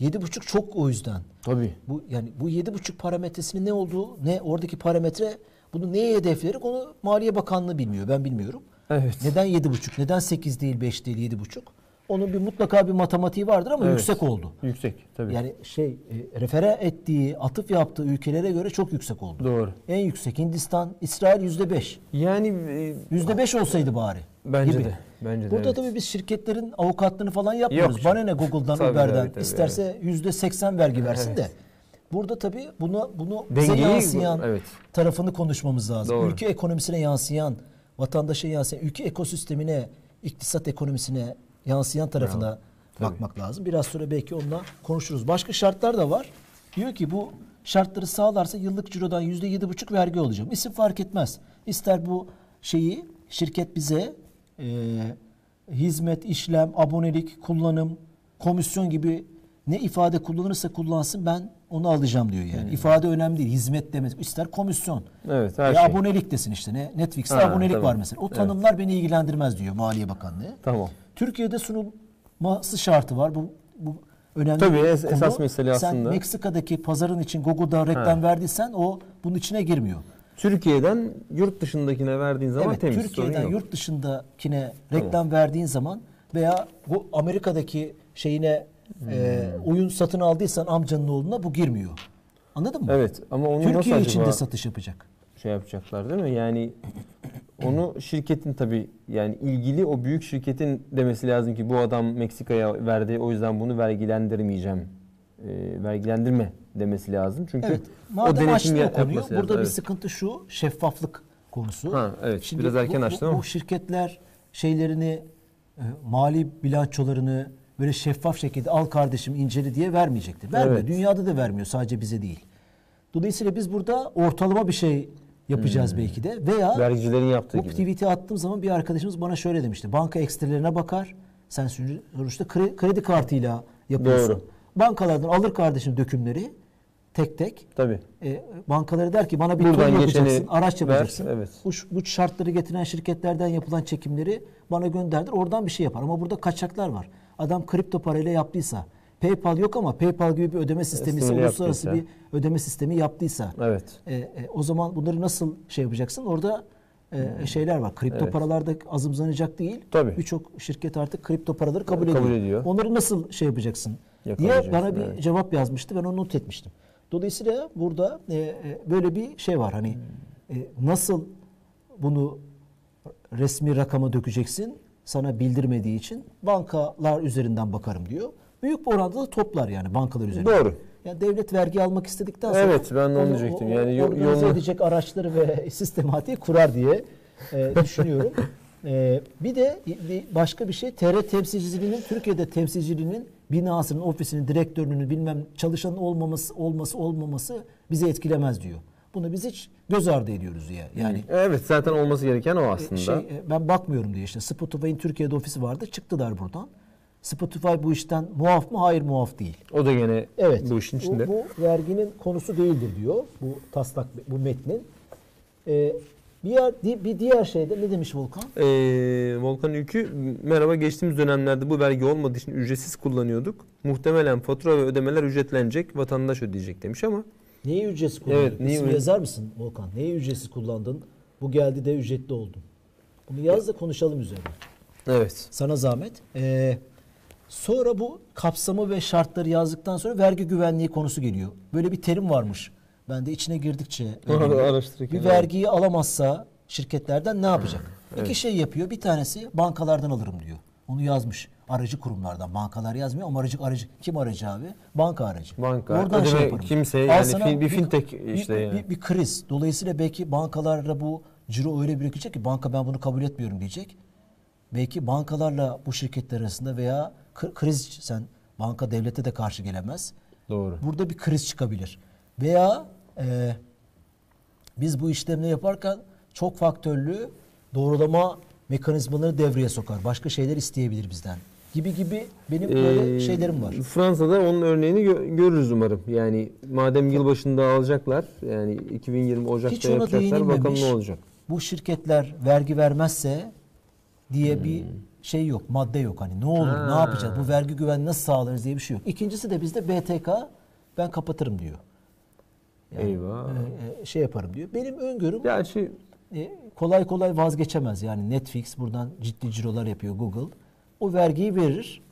Speaker 1: yedi buçuk çok o yüzden.
Speaker 2: Tabii.
Speaker 1: Bu yani bu yedi buçuk parametresinin ne olduğu, ne oradaki parametre bunu neye hedeflerik onu Maliye Bakanlığı bilmiyor. Ben bilmiyorum.
Speaker 2: Evet.
Speaker 1: Neden yedi buçuk? Neden sekiz değil, beş değil, yedi buçuk? Onun bir mutlaka bir matematiği vardır ama
Speaker 2: Evet.
Speaker 1: yüksek oldu.
Speaker 2: Yüksek tabii.
Speaker 1: Yani şey e, refere ettiği, atıf yaptığı ülkelere göre çok yüksek oldu.
Speaker 2: Doğru.
Speaker 1: En yüksek Hindistan, İsrail yüzde beş.
Speaker 2: Yani e,
Speaker 1: Yüzde beş olsaydı bari.
Speaker 2: bence
Speaker 1: gibi.
Speaker 2: de. Bence de.
Speaker 1: Burada
Speaker 2: evet.
Speaker 1: tabii biz şirketlerin avukatlığını falan yapmıyoruz.
Speaker 2: Yok
Speaker 1: Bana ne Google'dan,
Speaker 2: Tabii,
Speaker 1: Uber'den
Speaker 2: tabii, tabii,
Speaker 1: isterse yüzde seksen vergi versin de.
Speaker 2: Evet.
Speaker 1: Burada tabii bunu bunu bize
Speaker 2: Dengeyi-
Speaker 1: yansıyan
Speaker 2: evet.
Speaker 1: tarafını konuşmamız lazım.
Speaker 2: Doğru.
Speaker 1: Ülke ekonomisine yansıyan, vatandaşa yansıyan, ülke ekosistemine, iktisat ekonomisine yansıyan tarafına bakmak lazım. Biraz sonra belki onunla konuşuruz. Başka şartlar da var. Diyor ki bu şartları sağlarsa yıllık cirodan yüzde yedi buçuk vergi olacak. İsim fark etmez. İster bu şeyi şirket bize e, hizmet, işlem, abonelik, kullanım, komisyon gibi ne ifade kullanırsa kullansın ben onu alacağım diyor yani. İfade önemli değil. Hizmet demek. İster komisyon.
Speaker 2: Evet, her
Speaker 1: ya
Speaker 2: şey.
Speaker 1: abonelik desin işte. Ne Netflix'te
Speaker 2: Ha,
Speaker 1: abonelik
Speaker 2: tamam.
Speaker 1: var mesela. O tanımlar beni ilgilendirmez diyor Maliye Bakanlığı.
Speaker 2: Tamam.
Speaker 1: Türkiye'de sunulması şartı var. Bu bu önemli.
Speaker 2: Tabii, es-
Speaker 1: konu.
Speaker 2: esas mesele
Speaker 1: Sen
Speaker 2: aslında.
Speaker 1: Meksika'daki pazarın için Google'da reklam verdiysen o bunun içine girmiyor.
Speaker 2: Türkiye'den yurt dışındakine verdiğin zaman
Speaker 1: evet,
Speaker 2: temiz.
Speaker 1: Türkiye'den
Speaker 2: sorun yok.
Speaker 1: yurt dışındakine reklam verdiğin zaman veya bu Amerika'daki şeyine e,
Speaker 2: Hmm.
Speaker 1: oyun satın aldıysan amcanın oğluna bu girmiyor. Anladın mı?
Speaker 2: Evet ama onu
Speaker 1: Türkiye
Speaker 2: nasıl
Speaker 1: içinde satış yapacak.
Speaker 2: şey yapacaklar değil mi? Yani onu şirketin tabii yani ilgili o büyük şirketin demesi lazım ki bu adam Meksika'ya verdi o yüzden bunu vergilendirmeyeceğim. E, vergilendirme demesi lazım. Çünkü
Speaker 1: Evet.
Speaker 2: o denetim
Speaker 1: açtı
Speaker 2: ya-
Speaker 1: o konuyu,
Speaker 2: yapması
Speaker 1: burada
Speaker 2: lazım.
Speaker 1: bir
Speaker 2: Evet.
Speaker 1: sıkıntı şu, şeffaflık konusu.
Speaker 2: Ha, evet. Biraz erken
Speaker 1: bu,
Speaker 2: açtın
Speaker 1: bu,
Speaker 2: ama.
Speaker 1: Bu şirketler şeylerini, e, mali bilançolarını böyle şeffaf şekilde al kardeşim inceli diye vermeyecektir. Vermiyor.
Speaker 2: Evet.
Speaker 1: Dünyada da vermiyor. Sadece bize değil. Dolayısıyla biz burada ortalama bir şey yapacağız belki de. Veya
Speaker 2: Hmm. Vergicilerin yaptığı
Speaker 1: bu
Speaker 2: gibi.
Speaker 1: tweet'i attığım zaman bir arkadaşımız bana şöyle demişti. Banka ekstrelerine bakar. Sen sonuçta kredi, kredi kartıyla yapıyorsun.
Speaker 2: Doğru.
Speaker 1: Bankalardan alır kardeşim dökümleri tek tek.
Speaker 2: Tabii.
Speaker 1: E, bankaları der ki bana bir
Speaker 2: Buradan
Speaker 1: tur yapacaksın, araç
Speaker 2: ver,
Speaker 1: yapacaksın.
Speaker 2: evet.
Speaker 1: Bu, bu şartları getiren şirketlerden yapılan çekimleri bana gönderdir. Oradan bir şey yapar. Ama burada kaçaklar var. Adam kripto parayla yaptıysa, PayPal yok ama PayPal gibi bir ödeme sistemi ise uluslararası
Speaker 2: yaptıysa.
Speaker 1: bir ödeme sistemi yaptıysa,
Speaker 2: Evet.
Speaker 1: e, e, o zaman bunları nasıl şey yapacaksın? Orada e, şeyler var. Kripto
Speaker 2: Evet.
Speaker 1: paralarda azımsanacak değil.
Speaker 2: Tabii.
Speaker 1: Birçok şirket artık kripto paraları kabul,
Speaker 2: Kabul
Speaker 1: ediyor.
Speaker 2: ediyor.
Speaker 1: Onları nasıl şey yapacaksın? diye bana bir
Speaker 2: evet.
Speaker 1: cevap yazmıştı. Ben onu not etmiştim. Dolayısıyla burada e, e, böyle bir şey var. Hani e, nasıl bunu resmi rakama dökeceksin? Sana bildirmediği için bankalar üzerinden bakarım diyor. Büyük bir oranda da toplar yani bankalar üzerinden.
Speaker 2: Doğru.
Speaker 1: Yani devlet vergi almak istedikten sonra
Speaker 2: Evet, ben de onu diyecektim. Yani yolunu-
Speaker 1: edecek araçları ve sistematiği kurar diye e, düşünüyorum. E, bir de bir başka bir şey TR temsilciliğinin Türkiye'de temsilciliğinin binasının, ofisinin, direktörünün bilmem çalışanın olmaması olması olmaması bizi etkilemez diyor. Bunu biz hiç göz ardı ediyoruz ya. Yani
Speaker 2: Evet zaten olması gereken o aslında.
Speaker 1: şey, e, ben bakmıyorum diye işte Spotify'ın Türkiye'de ofisi vardı. Çıktılar buradan. Spotify bu işten muaf mı? Hayır muaf değil.
Speaker 2: o da gene
Speaker 1: Evet.
Speaker 2: bu işin içinde.
Speaker 1: Bu, bu verginin konusu değildir diyor bu taslak bu metnin. Ee, bir, yer, bir diğer şeyde ne demiş Volkan?
Speaker 2: Ee, Volkan Ülkü merhaba geçtiğimiz dönemlerde bu vergi olmadığı için ücretsiz kullanıyorduk. Muhtemelen fatura ve ödemeler ücretlenecek vatandaş ödeyecek demiş ama
Speaker 1: Neyi ücretsiz kullandın?
Speaker 2: Evet, neyi
Speaker 1: yazar mısın Volkan? Neyi ücretsiz kullandın? Bu geldi de ücretli oldun. Bunu yaz da konuşalım üzerine.
Speaker 2: evet.
Speaker 1: Sana zahmet. Ee, sonra bu kapsamı ve şartları yazdıktan sonra vergi güvenliği konusu geliyor. Böyle bir terim varmış. Ben de içine girdikçe bir vergiyi alamazsa şirketlerden ne yapacak? İki şey yapıyor. Bir tanesi bankalardan alırım diyor. Onu yazmış. Aracı kurumlardan. Bankalar yazmıyor ama aracı aracı kim aracı abi? Banka aracı.
Speaker 2: Banka,
Speaker 1: Oradan şey
Speaker 2: ödeme
Speaker 1: yaparım.
Speaker 2: kimse, yani fin- bir fintech işte
Speaker 1: bir,
Speaker 2: yani.
Speaker 1: bir, bir kriz. Dolayısıyla belki bankalarla bu ciro öyle birikecek ki banka ben bunu kabul etmiyorum diyecek. Belki bankalarla bu şirketler arasında veya kri- kriz sen banka devlete de karşı gelemez.
Speaker 2: Doğru.
Speaker 1: Burada bir kriz çıkabilir. Veya e, biz bu işlemleri yaparken çok faktörlü doğrulama mekanizmaları devreye sokar. Başka şeyler isteyebilir bizden. Gibi gibi benim böyle
Speaker 2: Ee,
Speaker 1: şeylerim var.
Speaker 2: Fransa'da onun örneğini gö- görürüz umarım. Yani madem yılbaşında alacaklar yani 2020 Ocak'ta
Speaker 1: Hiç
Speaker 2: yapacaklar bakalım ne olacak.
Speaker 1: Bu şirketler vergi vermezse diye bir
Speaker 2: Hmm.
Speaker 1: şey yok, madde yok. Hani ne olur, ne
Speaker 2: Ha.
Speaker 1: yapacağız, bu vergi güvenliği nasıl sağlarız diye bir şey yok. İkincisi de bizde BTK ben kapatırım diyor.
Speaker 2: Eyvah.
Speaker 1: E, e, şey yaparım diyor. Benim öngörüm
Speaker 2: Gerçi
Speaker 1: e, kolay kolay vazgeçemez. Yani Netflix buradan ciddi cirolar yapıyor Google. o vergiyi verir.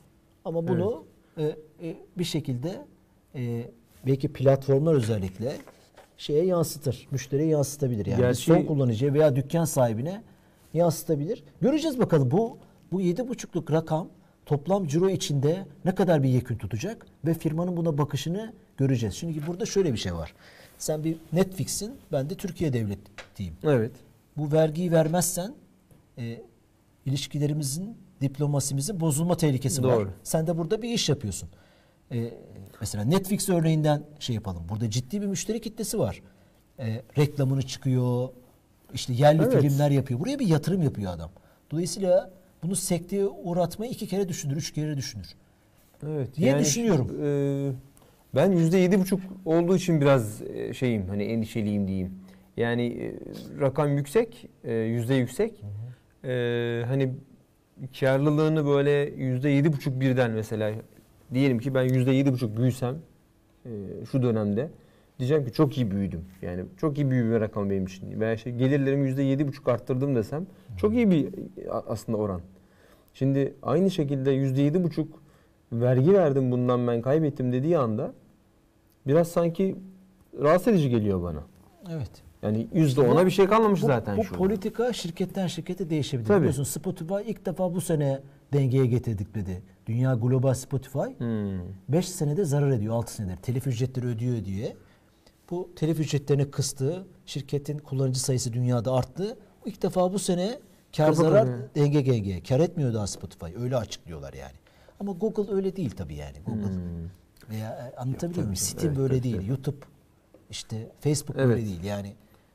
Speaker 1: Ama bunu e, e, bir şekilde e, belki platformlar özellikle şeye yansıtır. Müşteriye yansıtabilir. Yani
Speaker 2: Gerçi-
Speaker 1: son kullanıcıya veya dükkan sahibine yansıtabilir. Göreceğiz bakalım bu bu yedi buçukluk rakam toplam ciro içinde ne kadar bir yekün tutacak ve firmanın buna bakışını göreceğiz. Şimdi burada şöyle bir şey var. Sen bir Netflix'in ben de Türkiye devletiyim.
Speaker 2: Evet.
Speaker 1: Bu vergiyi vermezsen e, ilişkilerimizin, diplomasimizin bozulma tehlikesi var.
Speaker 2: Doğru.
Speaker 1: Sen de burada bir iş yapıyorsun. E, mesela Netflix örneğinden şey yapalım. Burada ciddi bir müşteri kitlesi var. E, reklamını çıkıyor, işte yerli
Speaker 2: Evet.
Speaker 1: filmler yapıyor. Buraya bir yatırım yapıyor adam. Dolayısıyla bunu sekteye uğratmayı iki kere düşünür, üç kere düşünür.
Speaker 2: Evet.
Speaker 1: diye düşünüyorum.
Speaker 2: e, ben yüzde yedi buçuk olduğu için biraz e, şeyim hani endişeliyim diyeyim. Yani e, rakam yüksek, e, yüzde yüksek. E, hani karlılığını böyle yüzde yedi buçuk birden mesela diyelim ki ben yüzde yedi buçuk büyüsem şu dönemde diyeceğim ki çok iyi büyüdüm. Yani çok iyi büyüme rakam benim için. Veya işte gelirlerimi yüzde yedi buçuk arttırdım desem çok iyi bir aslında oran. Şimdi aynı şekilde yüzde yedi buçuk vergi verdim bundan ben kaybettim dediği anda biraz sanki rahatsız edici geliyor bana.
Speaker 1: Evet.
Speaker 2: Yani yüzde ona bir şey kalmamış
Speaker 1: Bu,
Speaker 2: zaten
Speaker 1: bu
Speaker 2: şu.
Speaker 1: politika şirketten şirkete değişebilir.
Speaker 2: Tabii.
Speaker 1: Biliyorsun Spotify ilk defa bu sene dengeye getirdik dedi. Dünya global Spotify
Speaker 2: Hmm.
Speaker 1: 5 senede zarar ediyor 6 senedir. Telif ücretleri ödüyor diye. Bu telif ücretlerini kıstı. Şirketin kullanıcı sayısı dünyada arttı. İlk defa bu sene kar
Speaker 2: Kafa
Speaker 1: zarar denge denge. Kar etmiyor daha Spotify. Öyle açıklıyorlar yani. Ama Google öyle değil tabii yani. Google
Speaker 2: Hmm.
Speaker 1: Veya e, anlatabiliyor muyum?
Speaker 2: tabii,
Speaker 1: Steam
Speaker 2: evet,
Speaker 1: böyle
Speaker 2: evet,
Speaker 1: değil.
Speaker 2: evet.
Speaker 1: YouTube işte Facebook
Speaker 2: Evet.
Speaker 1: böyle değil. Yani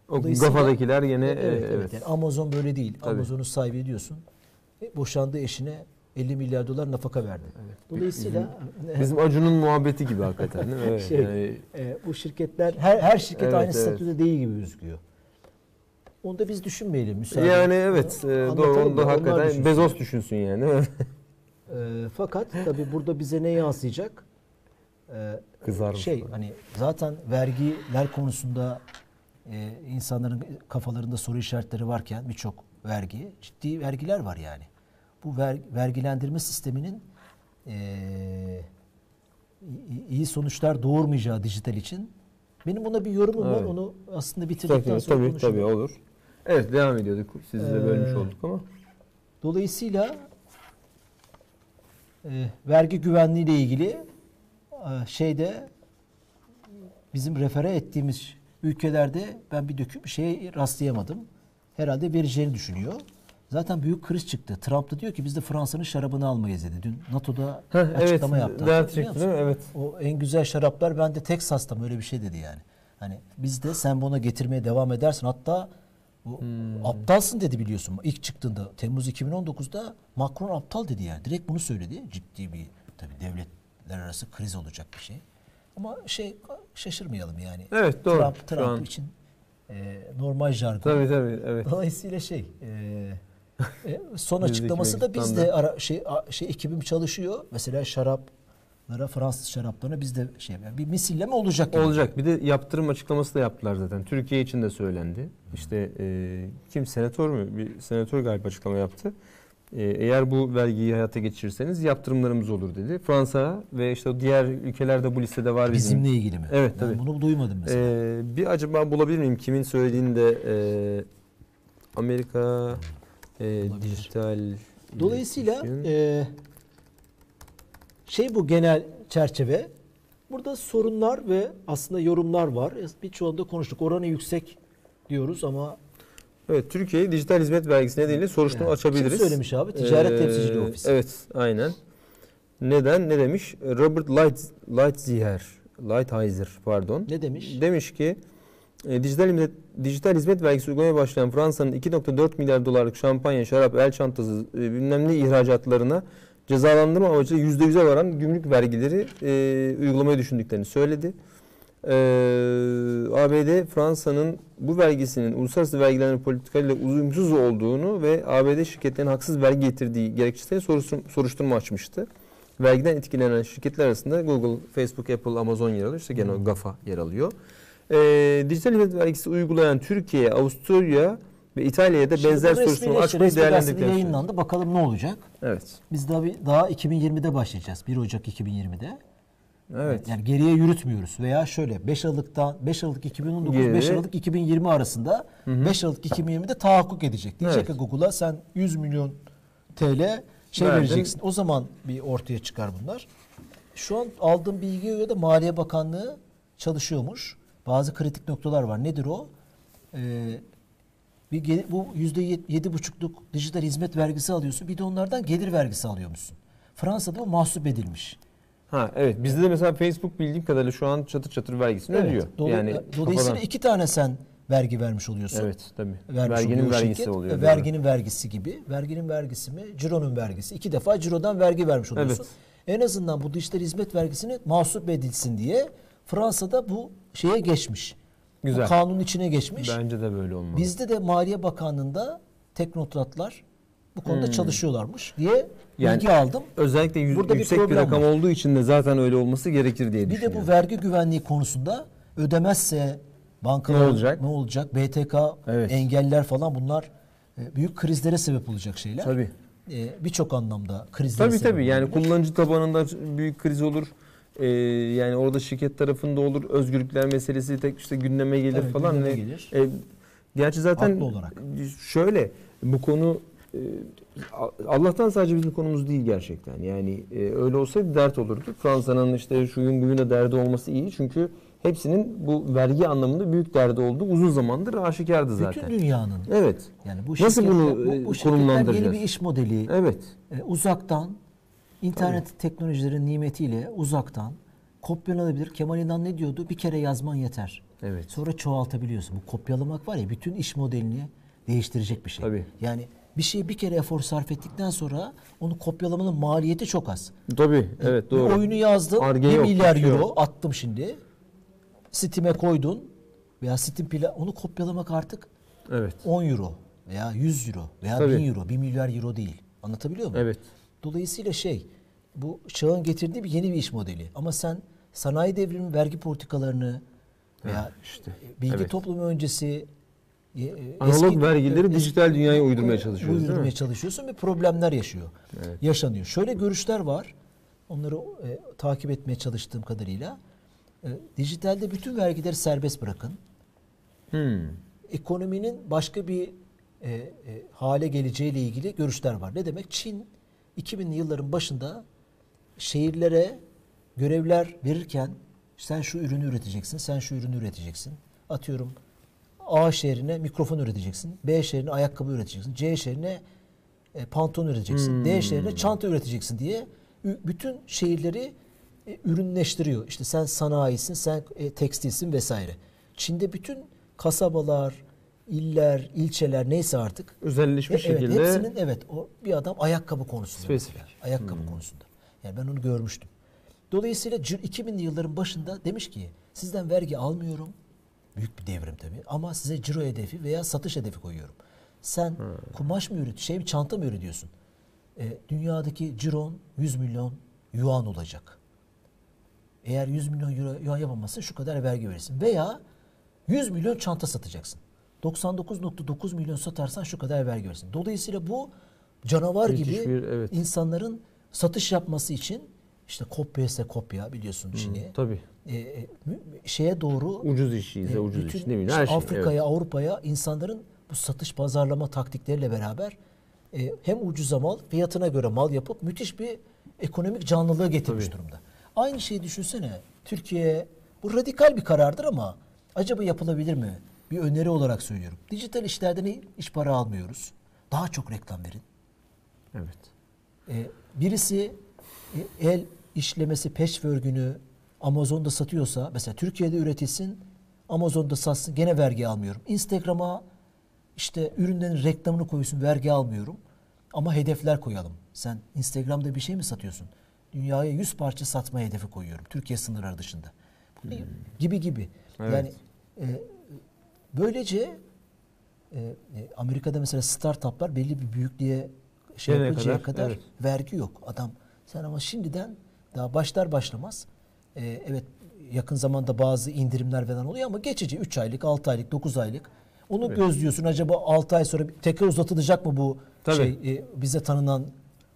Speaker 2: O kafadakiler gene
Speaker 1: evet, evet,
Speaker 2: evet.
Speaker 1: Yani Amazon böyle değil. Amazon'un sahibi ediyorsun. E, boşandığı eşine 50 milyar dolar nafaka verdi. Dolayısıyla
Speaker 2: Bizim Acun'un muhabbeti gibi hakikaten değil mi? Evet.
Speaker 1: Şey,
Speaker 2: yani,
Speaker 1: e, bu şirketler her her şirket
Speaker 2: Evet,
Speaker 1: aynı
Speaker 2: evet.
Speaker 1: statüde değil gibi gözüküyor. Onu da biz düşünmeyelim müsaade.
Speaker 2: yani evet e, doğru
Speaker 1: da
Speaker 2: onu da hakikaten
Speaker 1: düşünsün.
Speaker 2: Bezos düşünsün yani.
Speaker 1: E, fakat tabii burada bize ne yansıyacak? E,
Speaker 2: Kızarmış
Speaker 1: Şey
Speaker 2: falan.
Speaker 1: hani zaten vergiler konusunda e, insanların kafalarında soru işaretleri varken birçok vergi, ciddi vergiler var yani. Bu ver, vergilendirme sisteminin e, iyi sonuçlar doğurmayacağı dijital için benim buna bir yorumum var.
Speaker 2: Evet.
Speaker 1: Onu aslında bitirdikten
Speaker 2: tabii
Speaker 1: sonra
Speaker 2: tabii,
Speaker 1: konuşalım.
Speaker 2: tabii olur. Evet devam ediyorduk. Sizi de bölmüş
Speaker 1: Ee,
Speaker 2: olduk ama.
Speaker 1: Dolayısıyla e, vergi güvenliği ile ilgili şeyde bizim refere ettiğimiz ülkelerde ben bir döküm şeye rastlayamadım. Herhalde vereceğini düşünüyor. Zaten büyük kriz çıktı. Trump da diyor ki biz de Fransa'nın şarabını almayız dedi. Dün NATO'da
Speaker 2: Heh, evet,
Speaker 1: açıklama yaptı.
Speaker 2: dert
Speaker 1: Hatırlıyor
Speaker 2: çıktı değil mi? Evet.
Speaker 1: O en güzel şaraplar bende Teksas'ta öyle bir şey dedi yani. Hani biz de sen buna getirmeye devam edersin. Hatta bu
Speaker 2: Hmm.
Speaker 1: aptalsın dedi biliyorsun. İlk çıktığında Temmuz 2019'da Macron aptal dedi yani. Direkt bunu söyledi. Ciddi bir tabii devletler arası kriz olacak bir şey. Ama şey şaşırmayalım yani.
Speaker 2: Evet doğru.
Speaker 1: Trump, Trump
Speaker 2: an-
Speaker 1: için e, normal jargon.
Speaker 2: Tabii tabii evet.
Speaker 1: Dolayısıyla şey e, e, son açıklaması da
Speaker 2: Meksikan'da.
Speaker 1: bizde ara, şey a- şey ekibim çalışıyor. Mesela şaraplara Fransız şaraplarına bizde şey yani bir misilleme olacak. gibi.
Speaker 2: Olacak. Bir de yaptırım açıklaması da yaptılar zaten. Türkiye için de söylendi. İşte e, kim senatör mü? Bir senatör galiba açıklama yaptı. E, eğer bu vergiyi hayata geçirirseniz yaptırımlarımız olur dedi. Fransa ve işte diğer ülkelerde bu listede var bizim.
Speaker 1: Bizimle ilgili mi?
Speaker 2: Evet,
Speaker 1: Ben
Speaker 2: tabii.
Speaker 1: bunu duymadım mesela.
Speaker 2: E, bir acaba bulabilir miyim kimin söylediğini de e, Amerika e, dijital
Speaker 1: Dolayısıyla e, şey bu genel çerçeve. Burada sorunlar ve aslında yorumlar var. Birçoğunda konuştuk. Oranı yüksek diyoruz ama
Speaker 2: Evet, Türkiye dijital hizmet vergisi nedeniyle soruşturma
Speaker 1: Yani
Speaker 2: açabiliriz.
Speaker 1: kim söylemiş abi? Ticaret
Speaker 2: Ee,
Speaker 1: Temsilciliği Ofisi.
Speaker 2: Evet, aynen. Neden? Ne demiş? Robert Light, Lighthizer, Lighthizer pardon.
Speaker 1: ne demiş?
Speaker 2: Demiş ki e, dijital hizmet, dijital hizmet vergisi uygulamaya başlayan Fransa'nın 2.4 milyar dolarlık şampanya, şarap, el çantası e, bilmem ne ihracatlarına cezalandırma amacıyla %100'e varan gümrük vergileri e, uygulamayı düşündüklerini söyledi. Ee, ABD Fransa'nın bu vergisinin uluslararası vergilendirme politikalarıyla uyumsuz olduğunu ve ABD şirketlerinin haksız vergi getirdiği gerekçesiyle soruşturma, soruşturma açmıştı. Vergiden etkilenen şirketler arasında Google, Facebook, Apple, Amazon yer alıyor. İşte gene o GAFA yer alıyor. Ee, dijital hizmet vergisi uygulayan Türkiye, Avusturya Ve İtalya'ya da benzer
Speaker 1: resmileşti,
Speaker 2: açmayı değerlendirdiklerini
Speaker 1: yayınlandı. Bakalım ne olacak?
Speaker 2: Evet.
Speaker 1: Biz daha, bir- daha 2020'de başlayacağız. 1 Ocak 2020'de.
Speaker 2: Evet.
Speaker 1: Yani geriye yürütmüyoruz veya şöyle 5 Aralık'tan 5 Aralık 2019
Speaker 2: Geri-
Speaker 1: 5 Aralık 2020 arasında 5 Aralık 2020'de tahakkuk edecek. Diyecek
Speaker 2: Evet.
Speaker 1: ki Google'a sen 100 milyon TL şey
Speaker 2: Verdin.
Speaker 1: vereceksin. O zaman bir ortaya çıkar bunlar. Şu an aldığım bilgiye göre de Maliye Bakanlığı çalışıyormuş. Bazı kritik noktalar var. Nedir o? Ee, bir gel- bu yüzde yedi buçukluk dijital hizmet vergisi alıyorsun. Bir de onlardan gelir vergisi alıyormuşsun. Fransa'da bu mahsup edilmiş.
Speaker 2: Ha evet bizde de mesela Facebook bildiğim kadarıyla şu an çatır çatır vergisini ödüyor.
Speaker 1: Dolu-
Speaker 2: yani
Speaker 1: dolayısıyla
Speaker 2: kafadan.
Speaker 1: iki tane sen vergi vermiş oluyorsun.
Speaker 2: Evet tabii.
Speaker 1: Vermiş
Speaker 2: Verginin
Speaker 1: oluyor
Speaker 2: vergisi
Speaker 1: şirket.
Speaker 2: oluyor.
Speaker 1: Verginin vergisi gibi. Verginin vergisi mi? Ciro'nun vergisi. İki defa cirodan vergi vermiş oluyorsun. En azından bu dijital hizmet vergisini mahsup edilsin diye Fransa'da bu şeye geçmiş.
Speaker 2: Güzel.
Speaker 1: Bu kanunun içine geçmiş.
Speaker 2: Bence de böyle olmalı.
Speaker 1: Bizde de Maliye Bakanlığı'nda teknokratlar bu konuda çalışıyorlarmış diye
Speaker 2: Hmm. Yani
Speaker 1: bilgi aldım.
Speaker 2: Özellikle yüz-
Speaker 1: Burada bir
Speaker 2: yüksek bir,
Speaker 1: problem
Speaker 2: rakam
Speaker 1: var.
Speaker 2: olduğu için de zaten öyle olması gerekir diye
Speaker 1: Bir de
Speaker 2: düşünüyorum.
Speaker 1: bu vergi güvenliği konusunda ödemezse bankalar
Speaker 2: Ne olacak?
Speaker 1: Ne olacak? BTK
Speaker 2: Evet.
Speaker 1: engeller falan bunlar e, büyük krizlere sebep olacak şeyler.
Speaker 2: Tabii.
Speaker 1: E, Birçok anlamda krizlere
Speaker 2: Tabii
Speaker 1: sebep
Speaker 2: tabii yani
Speaker 1: olabilir.
Speaker 2: kullanıcı tabanında büyük kriz olur. Ee, yani orada şirket tarafında olur. Özgürlükler meselesi tek işte gündeme gelir
Speaker 1: Evet,
Speaker 2: falan.
Speaker 1: gündeme
Speaker 2: Ne-
Speaker 1: gelir.
Speaker 2: E, gerçi zaten
Speaker 1: Haklı olarak.
Speaker 2: şöyle bu konu Allah'tan sadece bizim konumuz değil gerçekten. Yani e, öyle olsaydı dert olurdu. Fransa'nın işte şuyun buyun da derdi olması iyi. Çünkü hepsinin bu vergi anlamında büyük derdi olduğu uzun zamandır aşikardı zaten.
Speaker 1: Bütün dünyanın
Speaker 2: Evet.
Speaker 1: yani bu
Speaker 2: Nasıl bunu,
Speaker 1: bu,
Speaker 2: e,
Speaker 1: bu yeni
Speaker 2: konumlandıracağız?
Speaker 1: bir iş modeli
Speaker 2: Evet.
Speaker 1: e, uzaktan internet teknolojilerin nimetiyle uzaktan kopyalanabilir. Kemal İnan ne diyordu? Bir kere yazman yeter.
Speaker 2: Evet.
Speaker 1: Sonra çoğaltabiliyorsun. Bu kopyalamak var ya bütün iş modelini değiştirecek bir şey.
Speaker 2: Tabii.
Speaker 1: Yani bir şeyi bir kere efor sarf ettikten sonra onu kopyalamanın maliyeti çok az.
Speaker 2: Tabii. Evet doğru.
Speaker 1: Bir oyunu yazdım.
Speaker 2: Ar-Ge
Speaker 1: 1
Speaker 2: yok,
Speaker 1: milyar
Speaker 2: şey
Speaker 1: euro
Speaker 2: yok.
Speaker 1: attım şimdi. Steam'e koydun veya Steam pla onu kopyalamak artık
Speaker 2: Evet.
Speaker 1: 10 euro veya 100 euro veya
Speaker 2: Tabii.
Speaker 1: 1000 euro, 1 milyar euro değil. Anlatabiliyor muyum?
Speaker 2: Evet.
Speaker 1: Dolayısıyla şey bu çağın getirdiği bir yeni bir iş modeli. Ama sen sanayi devriminin vergi politikalarını veya
Speaker 2: işte,
Speaker 1: bilgi
Speaker 2: evet.
Speaker 1: toplumu öncesi
Speaker 2: Analog
Speaker 1: eski-
Speaker 2: vergileri
Speaker 1: eski-
Speaker 2: dijital dünyaya uydurmaya çalışıyoruz
Speaker 1: Uydurmaya çalışıyorsun ve problemler yaşıyor.
Speaker 2: Evet.
Speaker 1: Yaşanıyor. Şöyle görüşler var. Onları e, takip etmeye çalıştığım kadarıyla. E, dijitalde bütün vergileri serbest bırakın.
Speaker 2: Hmm.
Speaker 1: Ekonominin başka bir e, e, hale geleceğiyle ilgili görüşler var. Ne demek? Çin 2000'li yılların başında şehirlere görevler verirken sen şu ürünü üreteceksin, sen şu ürünü üreteceksin. Atıyorum A şehrine mikrofon üreteceksin, B şehrine ayakkabı üreteceksin, C şehrine e, pantolon üreteceksin, D şehrine çanta üreteceksin diye bütün şehirleri e, ürünleştiriyor. İşte sen sanayisin, sen e, tekstilsin vesaire. Çin'de bütün kasabalar, iller, ilçeler neyse artık
Speaker 2: Özelleşmiş
Speaker 1: e, evet,
Speaker 2: şekilde
Speaker 1: hepsinin evet o bir adam ayakkabı konusunda
Speaker 2: Spesifik.
Speaker 1: mesela. Ayakkabı konusunda. Yani ben onu görmüştüm. Dolayısıyla cir- 2000'li yılların başında demiş ki sizden vergi almıyorum. Büyük bir devrim tabii. Ama size ciro hedefi veya satış hedefi koyuyorum. Sen kumaş mı üretiyorsun, şey mi çanta mı üretiyorsun? E, dünyadaki ciron 100 milyon yuan olacak. Eğer 100 milyon euro yuan yapamazsın şu kadar vergi verirsin. Veya 100 milyon çanta satacaksın. 99.9 milyon satarsan şu kadar vergi verirsin. Dolayısıyla bu canavar
Speaker 2: Müthiş
Speaker 1: gibi
Speaker 2: bir- evet.
Speaker 1: insanların satış yapması için işte kopya ise kopya biliyorsun Çin'i.
Speaker 2: tabii.
Speaker 1: E, şeye doğru
Speaker 2: Ucuz işçiyiz,
Speaker 1: e,
Speaker 2: ucuz iş. Ne bileyim her şey.
Speaker 1: Afrika'ya, Avrupa'ya insanların bu satış pazarlama taktikleriyle beraber e, hem ucuza mal, fiyatına göre mal yapıp müthiş bir ekonomik canlılığı getirmiş
Speaker 2: Tabii.
Speaker 1: durumda. Aynı şeyi düşünsene. Türkiye bu radikal bir karardır ama acaba yapılabilir mi? Bir öneri olarak söylüyorum. Dijital işlerden iş para almıyoruz. Daha çok reklam verin.
Speaker 2: Evet.
Speaker 1: E, birisi e, el işlemesi patchwork'ünü Amazon'da satıyorsa mesela Türkiye'de üretilsin Amazon'da satsın gene vergi almıyorum. Instagram'a işte ürünlerin reklamını koyuyorsun vergi almıyorum. Ama hedefler koyalım. Sen Instagram'da bir şey mi satıyorsun? Dünyaya 100 parça satma hedefi koyuyorum. Türkiye sınırları dışında. Bu Gibi gibi.
Speaker 2: Evet.
Speaker 1: Yani e, böylece e, e, Amerika'da mesela startuplar belli bir büyüklüğe şey yapıncaya
Speaker 2: kadar,
Speaker 1: kadar,
Speaker 2: evet.
Speaker 1: vergi yok. Adam sen ama şimdiden daha başlar başlamaz e, evet yakın zamanda bazı indirimler falan oluyor ama geçici 3 aylık, 6 aylık, 9 aylık Onu
Speaker 2: Evet.
Speaker 1: gözlüyorsun. Acaba 6 ay sonra tekrar uzatılacak mı bu
Speaker 2: Tabii.
Speaker 1: şey e, bize tanınan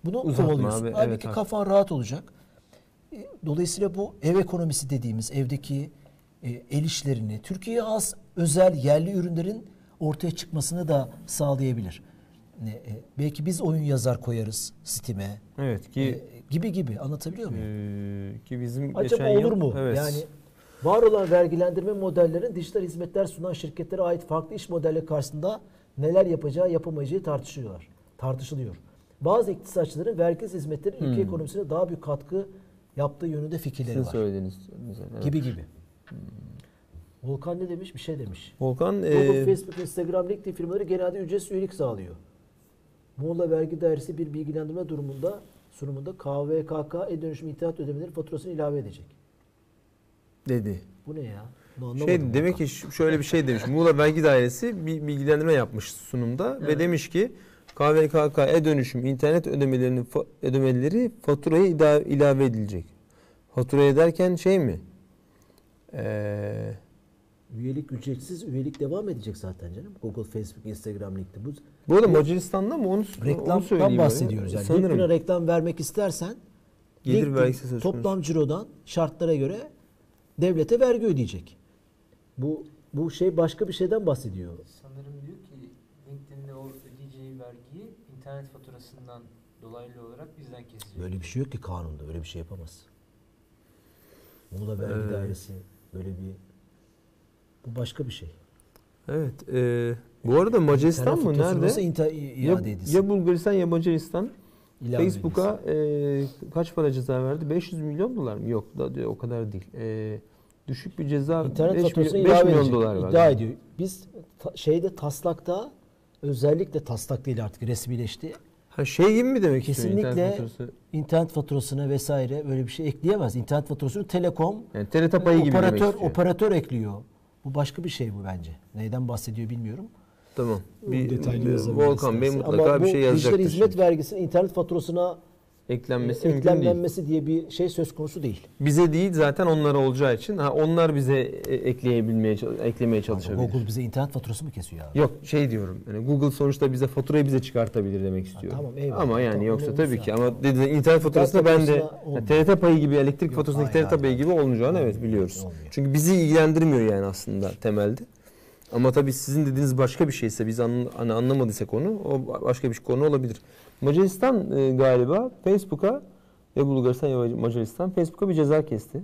Speaker 1: bunu
Speaker 2: Uzatma
Speaker 1: kovalıyorsun.
Speaker 2: abi,
Speaker 1: Halbuki
Speaker 2: evet abi.
Speaker 1: kafan rahat olacak. E, Dolayısıyla bu ev ekonomisi dediğimiz evdeki e, el işlerini Türkiye'ye has özel yerli ürünlerin ortaya çıkmasını da sağlayabilir. Ne, e, belki biz oyun yazar koyarız Steam'e
Speaker 2: Evet
Speaker 1: e,
Speaker 2: ki
Speaker 1: gibi gibi anlatabiliyor muyum?
Speaker 2: e, ki bizim
Speaker 1: Acaba
Speaker 2: geçen
Speaker 1: olur
Speaker 2: yıl
Speaker 1: mu?
Speaker 2: evet.
Speaker 1: Yani var olan vergilendirme modellerin dijital hizmetler sunan şirketlere ait farklı iş modelleri karşısında neler yapacağı yapamayacağı tartışıyorlar. Tartışılıyor. Bazı iktisatçıların vergisiz hizmetlerin ülke
Speaker 2: Hmm.
Speaker 1: ekonomisine daha büyük katkı yaptığı yönünde fikirleri
Speaker 2: sizin
Speaker 1: var.
Speaker 2: söylediğiniz mesela. evet.
Speaker 1: Gibi gibi. Volkan ne demiş? Bir şey demiş.
Speaker 2: Volkan
Speaker 1: Google,
Speaker 2: e,
Speaker 1: Facebook, Instagram, LinkedIn firmaları genelde ücretsiz üyelik sağlıyor. Muğla Vergi Dairesi bir bilgilendirme durumunda sunumunda KVKK e-dönüşüm internet ödemeleri faturasını ilave edecek.
Speaker 2: dedi.
Speaker 1: Bu ne ya?
Speaker 2: Şey demek ki şöyle bir şey demiş. Muğla Vergi Dairesi bir bilgilendirme yapmış sunumda ve
Speaker 1: Evet.
Speaker 2: demiş ki KVKK e-dönüşüm internet ödemelerinin ödemeleri faturaya ilave edilecek. Faturaya derken şey mi? Ee,
Speaker 1: Üyelik ücretsiz, üyelik devam edecek zaten canım. Google, Facebook, Instagram, LinkedIn. Bu
Speaker 2: bu arada Macaristan'da mı onu, onu
Speaker 1: reklamdan
Speaker 2: söyleyeyim.
Speaker 1: bahsediyoruz yani.
Speaker 2: Sanırım.
Speaker 1: LinkedIn'e reklam vermek istersen
Speaker 2: Gelir
Speaker 1: LinkedIn
Speaker 2: vergisi
Speaker 1: toplam cirodan şartlara göre devlete vergi ödeyecek. Bu bu şey başka bir şeyden bahsediyor.
Speaker 3: Sanırım diyor ki LinkedIn'de o ödeyeceği vergiyi internet faturasından dolaylı olarak bizden kesecek.
Speaker 1: Böyle bir şey yok ki kanunda. Öyle bir şey yapamaz. Muğla Vergi
Speaker 2: Evet.
Speaker 1: Dairesi böyle bir bu başka bir şey.
Speaker 2: Evet. e, bu arada Macaristan mı? Nerede?
Speaker 1: İnter-
Speaker 2: Ya,
Speaker 1: edilsin?
Speaker 2: ya Bulgaristan ya Macaristan. Facebook'a e, kaç para ceza verdi? 500 milyon dolar mı? Yok da diyor, o kadar değil. E, düşük bir ceza
Speaker 1: İnternet
Speaker 2: 5
Speaker 1: faturasını
Speaker 2: milyon, 5
Speaker 1: ilave
Speaker 2: milyon
Speaker 1: edecek.
Speaker 2: dolar
Speaker 1: iddia
Speaker 2: verdi.
Speaker 1: ediyor. Biz ta- şeyde taslakta özellikle taslak değil artık resmileşti.
Speaker 2: Ha şey gibi mi demek
Speaker 1: Kesinlikle
Speaker 2: internet faturası?
Speaker 1: İnternet faturasına vesaire böyle bir şey ekleyemez. İnternet faturasını Telekom
Speaker 2: Yani TRT payı gibi
Speaker 1: operatör operatör ekliyor. Bu başka bir şey bu bence. Neyden bahsediyor bilmiyorum.
Speaker 2: Tamam. Bir,
Speaker 1: Detaylı
Speaker 2: bir- Volkan Bey mutlaka
Speaker 1: Ama
Speaker 2: bir
Speaker 1: bu
Speaker 2: şey
Speaker 1: dijital
Speaker 2: yazacaktır.
Speaker 1: hizmet
Speaker 2: şimdi.
Speaker 1: vergisinin internet faturasına
Speaker 2: Eklenmesi
Speaker 1: e,
Speaker 2: mümkün değil.
Speaker 1: eklenmesi diye bir şey söz konusu değil.
Speaker 2: Bize değil zaten onlara olacağı için ha, onlar bize e, ekleyebilmeye eklemeye çalışabilir.
Speaker 1: Google bize internet faturası mı kesiyor abi?
Speaker 2: Yok şey diyorum. Yani Google sonuçta bize faturayı bize çıkartabilir demek istiyorum.
Speaker 1: tamam, eyvallah.
Speaker 2: Ama yani
Speaker 1: Tamam,
Speaker 2: yoksa tabii ki ama dedi internet faturasında ben de
Speaker 1: faturasına
Speaker 2: ya,
Speaker 1: olmuyor.
Speaker 2: TRT payı gibi elektrik
Speaker 1: Yok,
Speaker 2: faturasındaki TRT payı gibi olmayacağını evet biliyoruz.
Speaker 1: olmuyor.
Speaker 2: Çünkü bizi ilgilendirmiyor yani aslında temelde. Ama tabii sizin dediğiniz başka bir şeyse biz an, hani anlamadıysak onu o başka bir konu olabilir. Macaristan e, galiba Facebook'a ya Bulgaristan ya Macaristan Facebook'a bir ceza kesti.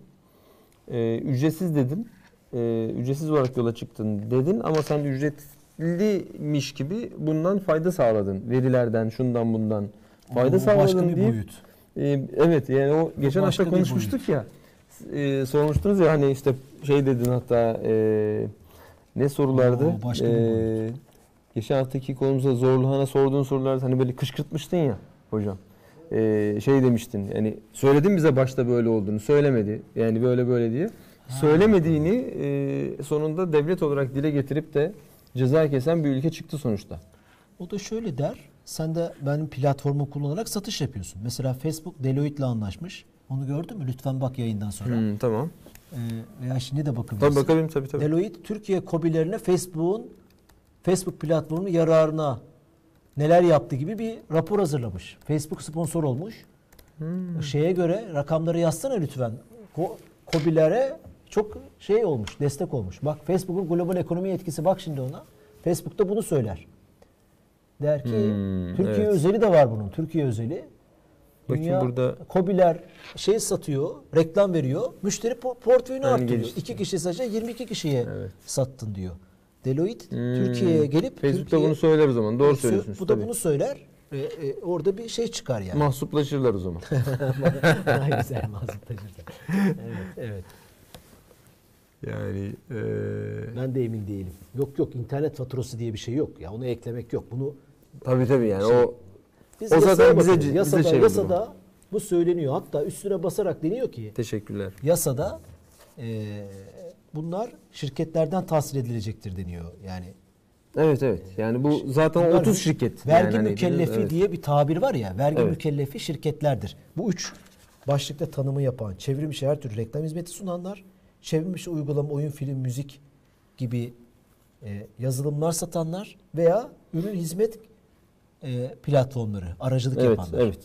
Speaker 2: E, ücretsiz dedin. E, ücretsiz olarak yola çıktın dedin ama sen ücretliymiş gibi bundan fayda sağladın. Verilerden, şundan bundan fayda sağladın
Speaker 1: başka bir
Speaker 2: deyip
Speaker 1: boyut.
Speaker 2: ee, evet yani o geçen
Speaker 1: başka
Speaker 2: hafta konuşmuştuk ya. E, sormuştunuz ya hani işte şey dedin hatta e, ne sorulardı?
Speaker 1: O başka bir boyut.
Speaker 2: Geçen haftaki konumuza Zorluhan'a sorduğun sorularda hani böyle kışkırtmıştın ya hocam. E, şey demiştin yani söyledin bize başta böyle olduğunu söylemedi yani böyle böyle diye. Söylemediğini e, sonunda devlet olarak dile getirip de ceza kesen bir ülke çıktı sonuçta.
Speaker 1: O da şöyle der. Sen de benim platformu kullanarak satış yapıyorsun. Mesela Facebook Deloitte'le anlaşmış. Onu gördün mü? Lütfen bak yayından sonra.
Speaker 2: Hmm, tamam.
Speaker 1: Ee, veya şimdi de bakabilirsin.
Speaker 2: Tabii bakabilirim tabii tabii.
Speaker 1: Deloitte Türkiye KOBİ'lerine Facebook'un Facebook platformunun yararına neler yaptı gibi bir rapor hazırlamış. Facebook sponsor olmuş.
Speaker 2: Hmm.
Speaker 1: Şeye göre rakamları yazsana lütfen. Ko- KOBİ'lere çok şey olmuş, destek olmuş. Bak Facebook'un global ekonomi etkisi bak şimdi ona. Facebook da bunu söyler. Der ki
Speaker 2: Hmm,
Speaker 1: Türkiye
Speaker 2: evet.
Speaker 1: özeli de var bunun. Türkiye özeli.
Speaker 2: Bakayım
Speaker 1: Dünya
Speaker 2: burada-
Speaker 1: KOBİ'ler şey satıyor, reklam veriyor. Müşteri po- portföyünü arttırıyor.
Speaker 2: geliştiriyor.
Speaker 1: İki kişi sadece 22 kişiye
Speaker 2: Evet.
Speaker 1: sattın diyor. Deloitte
Speaker 2: Hmm.
Speaker 1: Türkiye'ye gelip
Speaker 2: Facebook'ta
Speaker 1: Türkiye,
Speaker 2: bunu söyler o zaman. Doğru söylüyorsunuz.
Speaker 1: Bu da
Speaker 2: tabii.
Speaker 1: bunu söyler. E, e, orada bir şey çıkar yani.
Speaker 2: Mahsuplaşırlar o zaman.
Speaker 1: Daha güzel mazlumlaşırsa. Evet, evet.
Speaker 2: yani
Speaker 1: Ben de emin değilim. Yok yok internet faturası diye bir şey yok. Ya onu eklemek yok. Bunu
Speaker 2: tabii tabii yani
Speaker 1: Şey,
Speaker 2: o
Speaker 1: biz
Speaker 2: O zaten bize- bize
Speaker 1: yasada,
Speaker 2: şey oldu
Speaker 1: yasada bu söyleniyor. Hatta üstüne basarak deniyor ki
Speaker 2: teşekkürler.
Speaker 1: yasada e, bunlar şirketlerden tahsil edilecektir deniyor. Yani
Speaker 2: Evet evet. Yani bu zaten
Speaker 1: Bunlar
Speaker 2: 30 şirket.
Speaker 1: Vergi
Speaker 2: yani
Speaker 1: mükellefi
Speaker 2: evet.
Speaker 1: diye bir tabir var ya. Vergi
Speaker 2: Evet.
Speaker 1: mükellefi şirketlerdir. Bu üç başlıkta tanımı yapan, çevrim içi her türlü reklam hizmeti sunanlar, çevrim içi uygulama, oyun, film, müzik gibi e, yazılımlar satanlar veya ürün hizmet e, platformları, aracılık
Speaker 2: Evet,
Speaker 1: yapanlar.
Speaker 2: evet.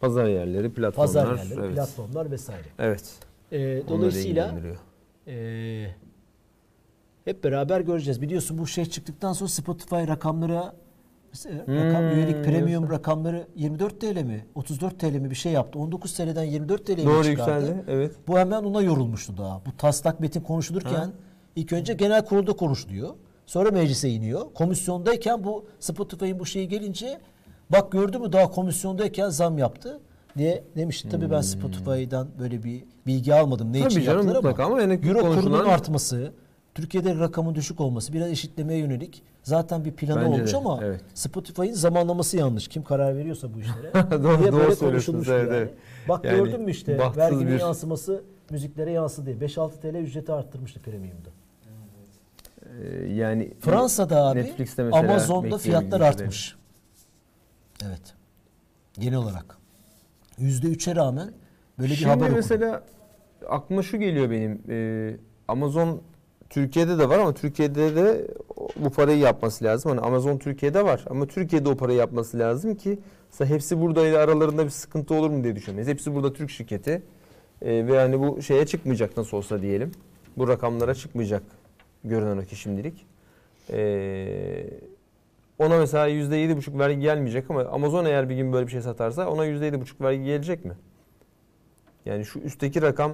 Speaker 2: Pazar yerleri, platformlar.
Speaker 1: Pazar yerleri,
Speaker 2: evet.
Speaker 1: platformlar vesaire.
Speaker 2: Evet.
Speaker 1: E, dolayısıyla. E, hep beraber göreceğiz. Biliyorsun bu şey çıktıktan sonra Spotify rakamlara rakam
Speaker 2: Hmm,
Speaker 1: üyelik premium
Speaker 2: diyorsun.
Speaker 1: rakamları 24 TL mi 34 TL mi bir şey yaptı. 19 TL'den 24 TL'ye
Speaker 2: Doğru
Speaker 1: çıkardı.
Speaker 2: yükseldi. Evet.
Speaker 1: Bu hemen ona yorulmuştu daha. Bu taslak metin konuşulurken
Speaker 2: Ha.
Speaker 1: ilk önce genel kurulda konuşuluyor. Sonra meclise iniyor. Komisyondayken bu Spotify'ın bu şeyi gelince bak gördü mü daha komisyondayken zam yaptı diye demişti. Tabii ben Spotify'dan böyle bir bilgi almadım. Ne
Speaker 2: Hmm. Tabii
Speaker 1: için
Speaker 2: canım,
Speaker 1: yaptılar
Speaker 2: mutlaka ama yani
Speaker 1: Euro kurunun
Speaker 2: konuşulan-
Speaker 1: artması, Türkiye'de rakamın düşük olması, biraz eşitlemeye yönelik zaten bir planı
Speaker 2: Bence
Speaker 1: olmuş
Speaker 2: de,
Speaker 1: ama
Speaker 2: evet.
Speaker 1: Spotify'ın zamanlaması yanlış. Kim karar veriyorsa bu işlere.
Speaker 2: Doğru-
Speaker 1: diye
Speaker 2: doğru evet,
Speaker 1: yani.
Speaker 2: evet.
Speaker 1: Bak
Speaker 2: Yani
Speaker 1: gördün mü işte verginin
Speaker 2: bir-
Speaker 1: yansıması müziklere yansıdı. 5-6 TL ücreti arttırmıştı premiumda.
Speaker 2: Ee, yani
Speaker 1: Fransa'da abi
Speaker 2: Netflix'te mesela
Speaker 1: Amazon'da fiyatlar artmış. Evet. Genel olarak. %3'e rağmen böyle bir
Speaker 2: Şimdi
Speaker 1: haber okudum.
Speaker 2: mesela aklıma şu geliyor benim. Ee, Amazon Türkiye'de de var ama Türkiye'de de bu parayı yapması lazım. Hani Amazon Türkiye'de var ama Türkiye'de o parayı yapması lazım ki mesela hepsi buradayla aralarında bir sıkıntı olur mu diye düşünmeyiz. Hepsi burada Türk şirketi Ee, ve hani bu şeye çıkmayacak nasıl olsa diyelim. Bu rakamlara çıkmayacak görünen o ki şimdilik. Ee, ona mesela %7,5 vergi gelmeyecek ama Amazon eğer bir gün böyle bir şey satarsa ona %7,5 vergi gelecek mi? Yani şu üstteki rakam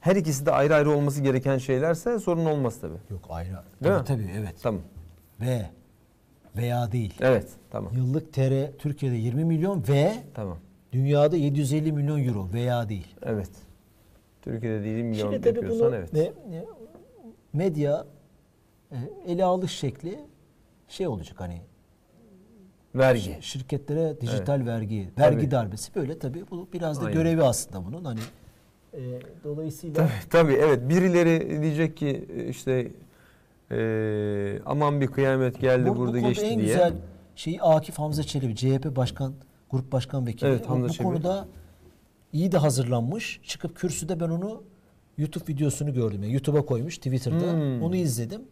Speaker 2: her ikisi de ayrı ayrı olması gereken şeylerse sorun olmaz tabii.
Speaker 1: Yok ayrı.
Speaker 2: Değil
Speaker 1: Tabii
Speaker 2: mi?
Speaker 1: tabii evet.
Speaker 2: Tamam.
Speaker 1: Ve veya değil.
Speaker 2: Evet. Tamam.
Speaker 1: Yıllık TR Türkiye'de 20 milyon ve
Speaker 2: Tamam.
Speaker 1: dünyada 750 milyon euro veya değil.
Speaker 2: Evet. Türkiye'de değil milyon
Speaker 1: Şimdi tabii
Speaker 2: yapıyorsan
Speaker 1: bunu
Speaker 2: evet.
Speaker 1: me- e, medya e, ele alış şekli şey olacak hani
Speaker 2: Vergi.
Speaker 1: şirketlere dijital vergi, vergi
Speaker 2: Tabii.
Speaker 1: darbesi böyle tabii bu biraz da
Speaker 2: Aynen.
Speaker 1: görevi aslında bunun hani e, dolayısıyla
Speaker 2: Tabii, tabii evet. Birileri diyecek ki işte eee, aman bir kıyamet geldi
Speaker 1: bu, bu
Speaker 2: burada
Speaker 1: konuda
Speaker 2: geçti
Speaker 1: en
Speaker 2: diye.
Speaker 1: güzel şeyi Akif Hamza Çelebi CHP Başkan Grup Başkan Vekili.
Speaker 2: Evet, Hamza
Speaker 1: bu
Speaker 2: Çelebi.
Speaker 1: konuda iyi de hazırlanmış. Çıkıp kürsüde ben onu YouTube videosunu gördüm. Yani YouTube'a koymuş Twitter'da.
Speaker 2: Hmm.
Speaker 1: Onu izledim.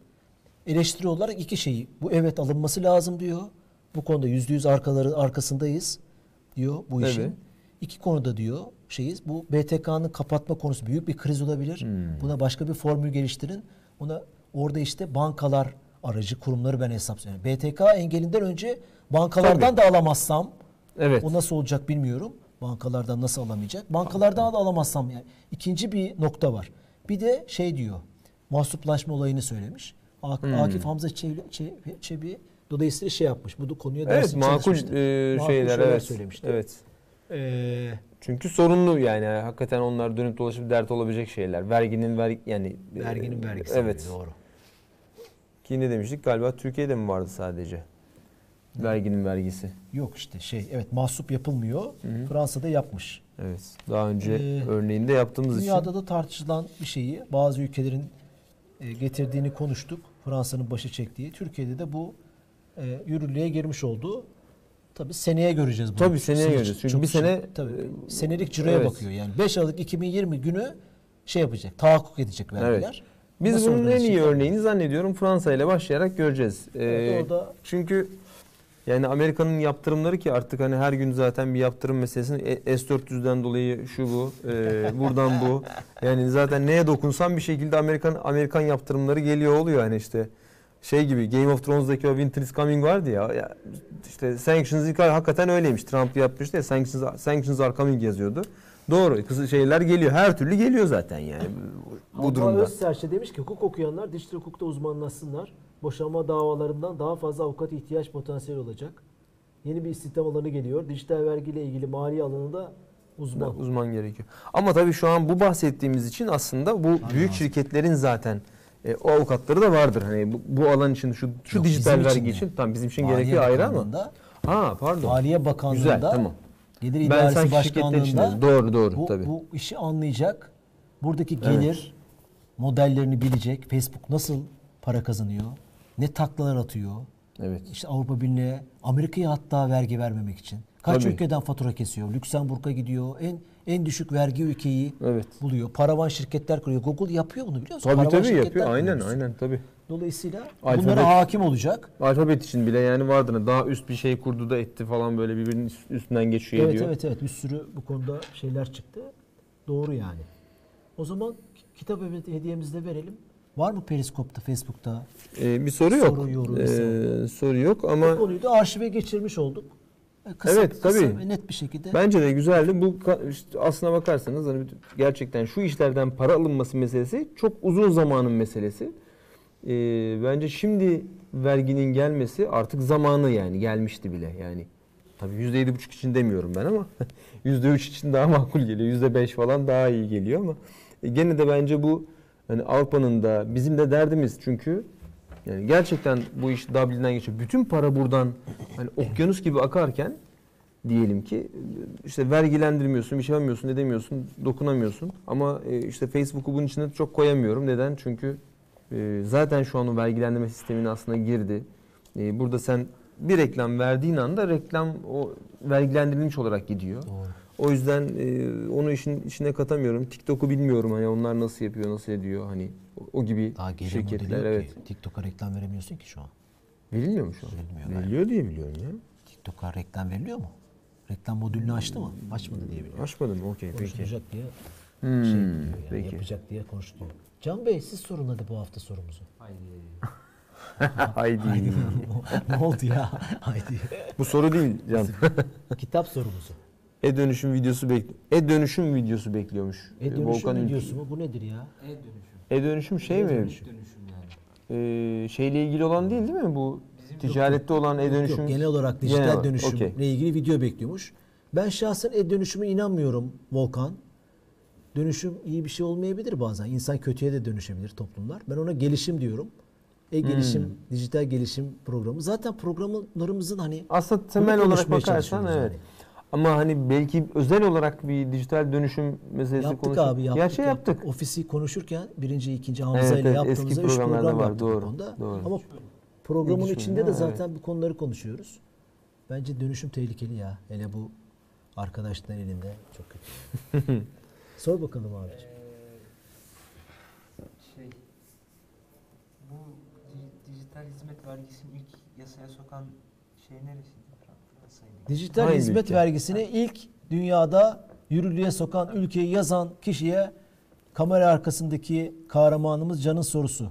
Speaker 1: Eleştiri olarak iki şeyi. Bu evet alınması lazım diyor. Bu konuda yüzde yüz arkaları arkasındayız diyor bu işin.
Speaker 2: Evet.
Speaker 1: İki konuda diyor şeyiz. Bu BTK'nın kapatma konusu büyük bir kriz olabilir.
Speaker 2: Hmm.
Speaker 1: Buna başka bir formül geliştirin. Ona orada işte bankalar aracı kurumları ben hesaplıyorum. BTK engelinden önce bankalardan da alamazsam
Speaker 2: Evet.
Speaker 1: o nasıl olacak bilmiyorum. Bankalardan nasıl alamayacak? Bankalardan da alamazsam yani. İkinci bir nokta var. Bir de şey diyor. Mahsuplaşma olayını söylemiş. Ak-
Speaker 2: Hmm.
Speaker 1: Akif Hamza Çebi, Çebi, Çebi dolayısıyla şey yapmış. Bu konuya
Speaker 2: Evet
Speaker 1: ders
Speaker 2: makul
Speaker 1: çalışmıştı.
Speaker 2: eee,
Speaker 1: Makul
Speaker 2: şeyler evet.
Speaker 1: söylemişti.
Speaker 2: Evet.
Speaker 1: Ee,
Speaker 2: Çünkü sorunlu yani hakikaten onlar dönüp dolaşıp dert olabilecek şeyler. Verginin vergi yani
Speaker 1: verginin
Speaker 2: eee,
Speaker 1: vergisi.
Speaker 2: Evet.
Speaker 1: Doğru.
Speaker 2: Ki ne demiştik? Galiba Türkiye'de mi vardı sadece? Verginin vergisi.
Speaker 1: Yok işte şey evet mahsup yapılmıyor.
Speaker 2: hı.
Speaker 1: Fransa'da yapmış.
Speaker 2: Evet. Daha önce
Speaker 1: Ee,
Speaker 2: örneğinde yaptığımız
Speaker 1: Dünyada
Speaker 2: için.
Speaker 1: da tartışılan bir şeyi bazı ülkelerin e, getirdiğini konuştuk. Fransa'nın başı çektiği. Türkiye'de de bu e, yürürlüğe girmiş oldu. Tabii seneye göreceğiz bunu.
Speaker 2: Tabii seneye
Speaker 1: Sene-
Speaker 2: göreceğiz. Çünkü
Speaker 1: çok
Speaker 2: bir
Speaker 1: şey-
Speaker 2: sene,
Speaker 1: tabii,
Speaker 2: e,
Speaker 1: senelik ciroya
Speaker 2: evet.
Speaker 1: bakıyor. Yani 5 Aralık 2020 günü şey yapacak. Tahakkuk edecek vergiler.
Speaker 2: Biz
Speaker 1: Nasıl
Speaker 2: bunun en iyi örneğini zannediyorum Fransa ile başlayarak göreceğiz. Ee,
Speaker 1: Evet, orada-
Speaker 2: Çünkü yani Amerika'nın yaptırımları ki artık hani her gün zaten bir yaptırım meselesini E- S400'den dolayı şu bu, e, buradan bu. Yani zaten neye dokunsan bir şekilde Amerikan Amerikan yaptırımları geliyor oluyor hani işte şey gibi Game of Thrones'daki o Winter is Coming vardı ya, ya işte sanctions hakikaten öyleymiş. Trump yapmıştı ya sanctions, sanctions are coming yazıyordu. Doğru. Kızı şeyler geliyor. Her türlü geliyor zaten yani bu, bu durumda.
Speaker 1: Özserçe demiş ki hukuk okuyanlar dijital hukukta uzmanlaşsınlar. Boşanma davalarından daha fazla avukat ihtiyaç potansiyeli olacak. Yeni bir istihdam alanı geliyor. Dijital vergiyle ilgili mali alanında uzman.
Speaker 2: uzman gerekiyor. Ama tabii şu an bu bahsettiğimiz için aslında bu büyük
Speaker 1: lazım.
Speaker 2: şirketlerin zaten e, o avukatları da vardır. Hani bu, bu alan için şu şu
Speaker 1: Yok,
Speaker 2: dijital
Speaker 1: için
Speaker 2: vergi
Speaker 1: de.
Speaker 2: için tam bizim için
Speaker 1: Maliye
Speaker 2: gerekiyor ayrı ama. Ha pardon.
Speaker 1: Maliye Bakanlığı'nda
Speaker 2: Güzel tamam.
Speaker 1: Gelir
Speaker 2: Ben
Speaker 1: İdaresi
Speaker 2: için
Speaker 1: Başkanlığı'nda.
Speaker 2: Doğru doğru
Speaker 1: bu,
Speaker 2: tabii.
Speaker 1: bu işi anlayacak. Buradaki
Speaker 2: Evet.
Speaker 1: gelir modellerini bilecek. Facebook nasıl para kazanıyor? Ne taklalar atıyor?
Speaker 2: Evet.
Speaker 1: İşte Avrupa Birliği'ne, Amerika'ya hatta vergi vermemek için. Kaç
Speaker 2: Tabii.
Speaker 1: ülkeden fatura kesiyor? Lüksemburg'a gidiyor. En En düşük vergi ülkeyi
Speaker 2: Evet.
Speaker 1: buluyor. Paravan şirketler kuruyor. Google yapıyor bunu biliyor musun?
Speaker 2: Tabii
Speaker 1: Paravan
Speaker 2: tabii yapıyor. Aynen
Speaker 1: kuruyor.
Speaker 2: aynen tabii.
Speaker 1: Dolayısıyla
Speaker 2: Alfabet.
Speaker 1: bunlara hakim olacak.
Speaker 2: Alfabet için bile yani vardır. Daha üst bir şey kurdu da etti falan böyle birbirinin üst- üstünden geçiyor
Speaker 1: Evet
Speaker 2: ediyor.
Speaker 1: evet evet bir sürü bu konuda şeyler çıktı. Doğru yani. O zaman kitap hedi- hediyemizi de verelim. Var mı Periskop'ta, Facebook'ta?
Speaker 2: Ee, bir soru yok.
Speaker 1: Soru, yorum,
Speaker 2: Ee,
Speaker 1: soru.
Speaker 2: yok
Speaker 1: Bu
Speaker 2: ama
Speaker 1: konuyu da arşive geçirmiş olduk. E, Kısa,
Speaker 2: Evet,
Speaker 1: kısa
Speaker 2: tabii.
Speaker 1: ve net bir şekilde.
Speaker 2: bence de güzeldi. Bu işte aslına bakarsanız hani gerçekten şu işlerden para alınması meselesi çok uzun zamanın meselesi. Ee, bence şimdi verginin gelmesi artık zamanı yani gelmişti bile yani. Tabii yüzde yedi buçuk için demiyorum ben ama yüzde üç için daha makul geliyor. Yüzde beş falan daha iyi geliyor ama e, gene de bence bu hani Avrupa'nın da bizim de derdimiz çünkü yani gerçekten bu iş Dublin'den geçiyor. Bütün para buradan hani okyanus gibi akarken diyelim ki işte vergilendirmiyorsun, bir şey yapamıyorsun, edemiyorsun, dokunamıyorsun. Ama e, işte Facebook'u bunun içine çok koyamıyorum. Neden? Çünkü e, zaten şu an o vergilendirme sistemine aslında girdi. E, Burada sen bir reklam verdiğin anda reklam o vergilendirilmiş olarak gidiyor.
Speaker 1: Doğru.
Speaker 2: O yüzden e, onu işin içine katamıyorum. TikTok'u bilmiyorum hani onlar nasıl yapıyor, nasıl ediyor hani o, o gibi
Speaker 1: Daha geri
Speaker 2: şirketler
Speaker 1: modeli
Speaker 2: evet.
Speaker 1: ki. TikTok'a reklam veremiyorsun ki şu an.
Speaker 2: Verilmiyor mu şu an?
Speaker 1: Verilmiyor galiba.
Speaker 2: Veriliyor diye biliyorum ya.
Speaker 1: TikTok'a reklam veriliyor mu? Reklam modülünü açtı mı? Açmadı diye biliyorum.
Speaker 2: Açmadım okey peki.
Speaker 1: Konuşulacak diye
Speaker 2: Hmm,
Speaker 1: şey diyor yani,
Speaker 2: peki.
Speaker 1: yapacak diye konuşuluyor. Can Bey siz sorun hadi bu hafta sorumuzu.
Speaker 3: Haydi.
Speaker 2: Haydi.
Speaker 1: ne oldu ya? Haydi.
Speaker 2: Bu soru değil Can.
Speaker 1: Kitap sorumuzu.
Speaker 2: E-dönüşüm videosu bekliyor. E-dönüşüm videosu bekliyormuş.
Speaker 1: E-dönüşüm
Speaker 2: Volkan Ülke.
Speaker 1: videosu mu? Bu nedir ya?
Speaker 3: E-dönüşüm.
Speaker 2: E-dönüşüm şey mi?
Speaker 3: E-dönüşüm yani.
Speaker 2: Ee, şeyle ilgili olan değil değil mi bu?
Speaker 3: Bizim
Speaker 2: Ticarette olan
Speaker 1: Yok,
Speaker 2: e-dönüşüm.
Speaker 1: Yok, genel olarak dijital
Speaker 2: Genel
Speaker 1: dönüşümle
Speaker 2: okey.
Speaker 1: ilgili video bekliyormuş. Ben şahsen e-dönüşüme inanmıyorum Volkan. Dönüşüm iyi bir şey olmayabilir bazen. İnsan kötüye de dönüşebilir toplumlar. Ben ona gelişim diyorum. E-gelişim,
Speaker 2: Hmm.
Speaker 1: dijital gelişim programı. Zaten programlarımızın hani
Speaker 2: Aslında temel olarak bakarsan evet.
Speaker 1: yani.
Speaker 2: Ama hani belki özel olarak bir dijital dönüşüm meselesi
Speaker 1: yaptık
Speaker 2: konuşuyor.
Speaker 1: abi yaptık.
Speaker 2: Gerçi yaptık.
Speaker 1: Ofisi konuşurken birinci, ikinci Hamza
Speaker 2: Evet,
Speaker 1: ile
Speaker 2: evet,
Speaker 1: yaptığımızda
Speaker 2: eski
Speaker 1: üç program
Speaker 2: var,
Speaker 1: yaptık
Speaker 2: doğru,
Speaker 1: konuda.
Speaker 2: doğru.
Speaker 1: Ama programın
Speaker 2: İlginç
Speaker 1: içinde de zaten bu konuları konuşuyoruz. Bence dönüşüm tehlikeli ya. Hele bu arkadaşların elinde çok kötü. Sor bakalım abiciğim.
Speaker 3: Ee, şey bu di- dijital hizmet vergisini ilk yasaya sokan şey neresiydi?
Speaker 1: Dijital
Speaker 2: Hangi
Speaker 1: hizmet
Speaker 2: ülke?
Speaker 1: vergisini ilk dünyada yürürlüğe sokan ülkeyi yazan kişiye kamera arkasındaki kahramanımız Can'ın sorusu.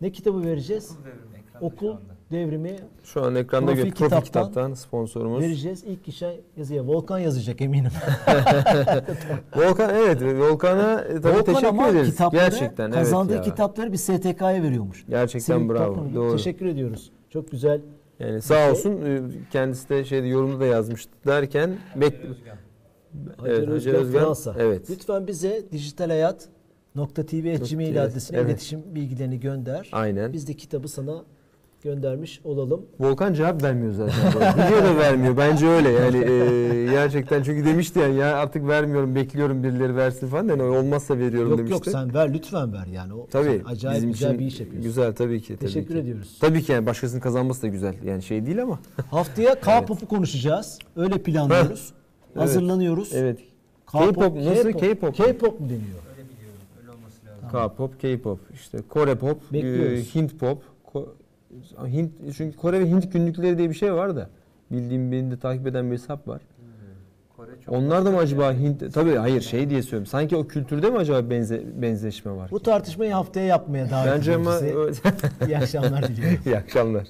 Speaker 1: Ne kitabı vereceğiz?
Speaker 3: Okul devrimi
Speaker 1: Okul devrimi
Speaker 2: Şu an ekranda
Speaker 1: Profil
Speaker 2: gör. Profil
Speaker 1: kitaptan
Speaker 2: kitaptan sponsorumuz.
Speaker 1: vereceğiz. İlk kişi yazıya. Volkan yazacak eminim.
Speaker 2: Volkan evet Volkan'a e, tabii
Speaker 1: Volkan
Speaker 2: teşekkür
Speaker 1: ama
Speaker 2: ederiz. Gerçekten
Speaker 1: kazandığı
Speaker 2: evet ya.
Speaker 1: kitapları bir STK'ya veriyormuş.
Speaker 2: Gerçekten
Speaker 1: Sivil
Speaker 2: bravo.
Speaker 1: toplum-
Speaker 2: Doğru.
Speaker 1: Teşekkür ediyoruz. Çok güzel.
Speaker 2: Yani sağ
Speaker 1: şey.
Speaker 2: olsun e, kendisi de şeyde yorumda da yazmıştı derken bek.
Speaker 1: Hacer
Speaker 2: Evet,
Speaker 1: Özgen,
Speaker 2: Hacer Özgen,
Speaker 1: Fransa.
Speaker 2: evet.
Speaker 1: Lütfen bize dijital hayat .tv@gmail
Speaker 2: Evet,
Speaker 1: adresine
Speaker 2: evet.
Speaker 1: iletişim bilgilerini gönder.
Speaker 2: aynen.
Speaker 1: Biz de kitabı sana göndermiş olalım.
Speaker 2: Volkan cevap vermiyor zaten. Video da vermiyor. Bence öyle yani e, gerçekten çünkü demişti yani ya artık vermiyorum bekliyorum birileri versin falan yani olmazsa veriyorum
Speaker 1: yok
Speaker 2: demişti.
Speaker 1: yok sen ver lütfen ver yani. O,
Speaker 2: Tabii.
Speaker 1: acayip
Speaker 2: bizim
Speaker 1: güzel
Speaker 2: için
Speaker 1: bir iş yapıyorsun.
Speaker 2: Güzel tabii ki. Tabii
Speaker 1: Teşekkür
Speaker 2: ki.
Speaker 1: ediyoruz.
Speaker 2: Tabii ki yani başkasının kazanması da güzel. Yani şey değil ama.
Speaker 1: Haftaya K-pop'u konuşacağız. Öyle planlıyoruz.
Speaker 2: Evet.
Speaker 1: Hazırlanıyoruz.
Speaker 2: Evet.
Speaker 1: K-pop,
Speaker 2: K-pop nasıl? K-pop.
Speaker 1: K-pop mu deniyor?
Speaker 3: Öyle biliyorum. Öyle olması lazım.
Speaker 2: K-pop, K-pop, işte Kore pop, e,
Speaker 1: Bekliyoruz.
Speaker 2: Hint pop. Hint çünkü Kore ve Hint günlükleri diye bir şey var da bildiğim beni de takip eden bir hesap var.
Speaker 3: Bilmiyorum. Kore çok
Speaker 2: Onlar da mı acaba
Speaker 3: yer.
Speaker 2: Hint tabii hayır şey diye söylüyorum. Sanki o kültürde mi acaba benze, benzeşme var?
Speaker 1: Bu tartışmayı haftaya yapmaya davet
Speaker 2: Bence
Speaker 1: ediyoruz
Speaker 2: ama
Speaker 1: sizi. İyi akşamlar diliyorum.
Speaker 2: iyi akşamlar.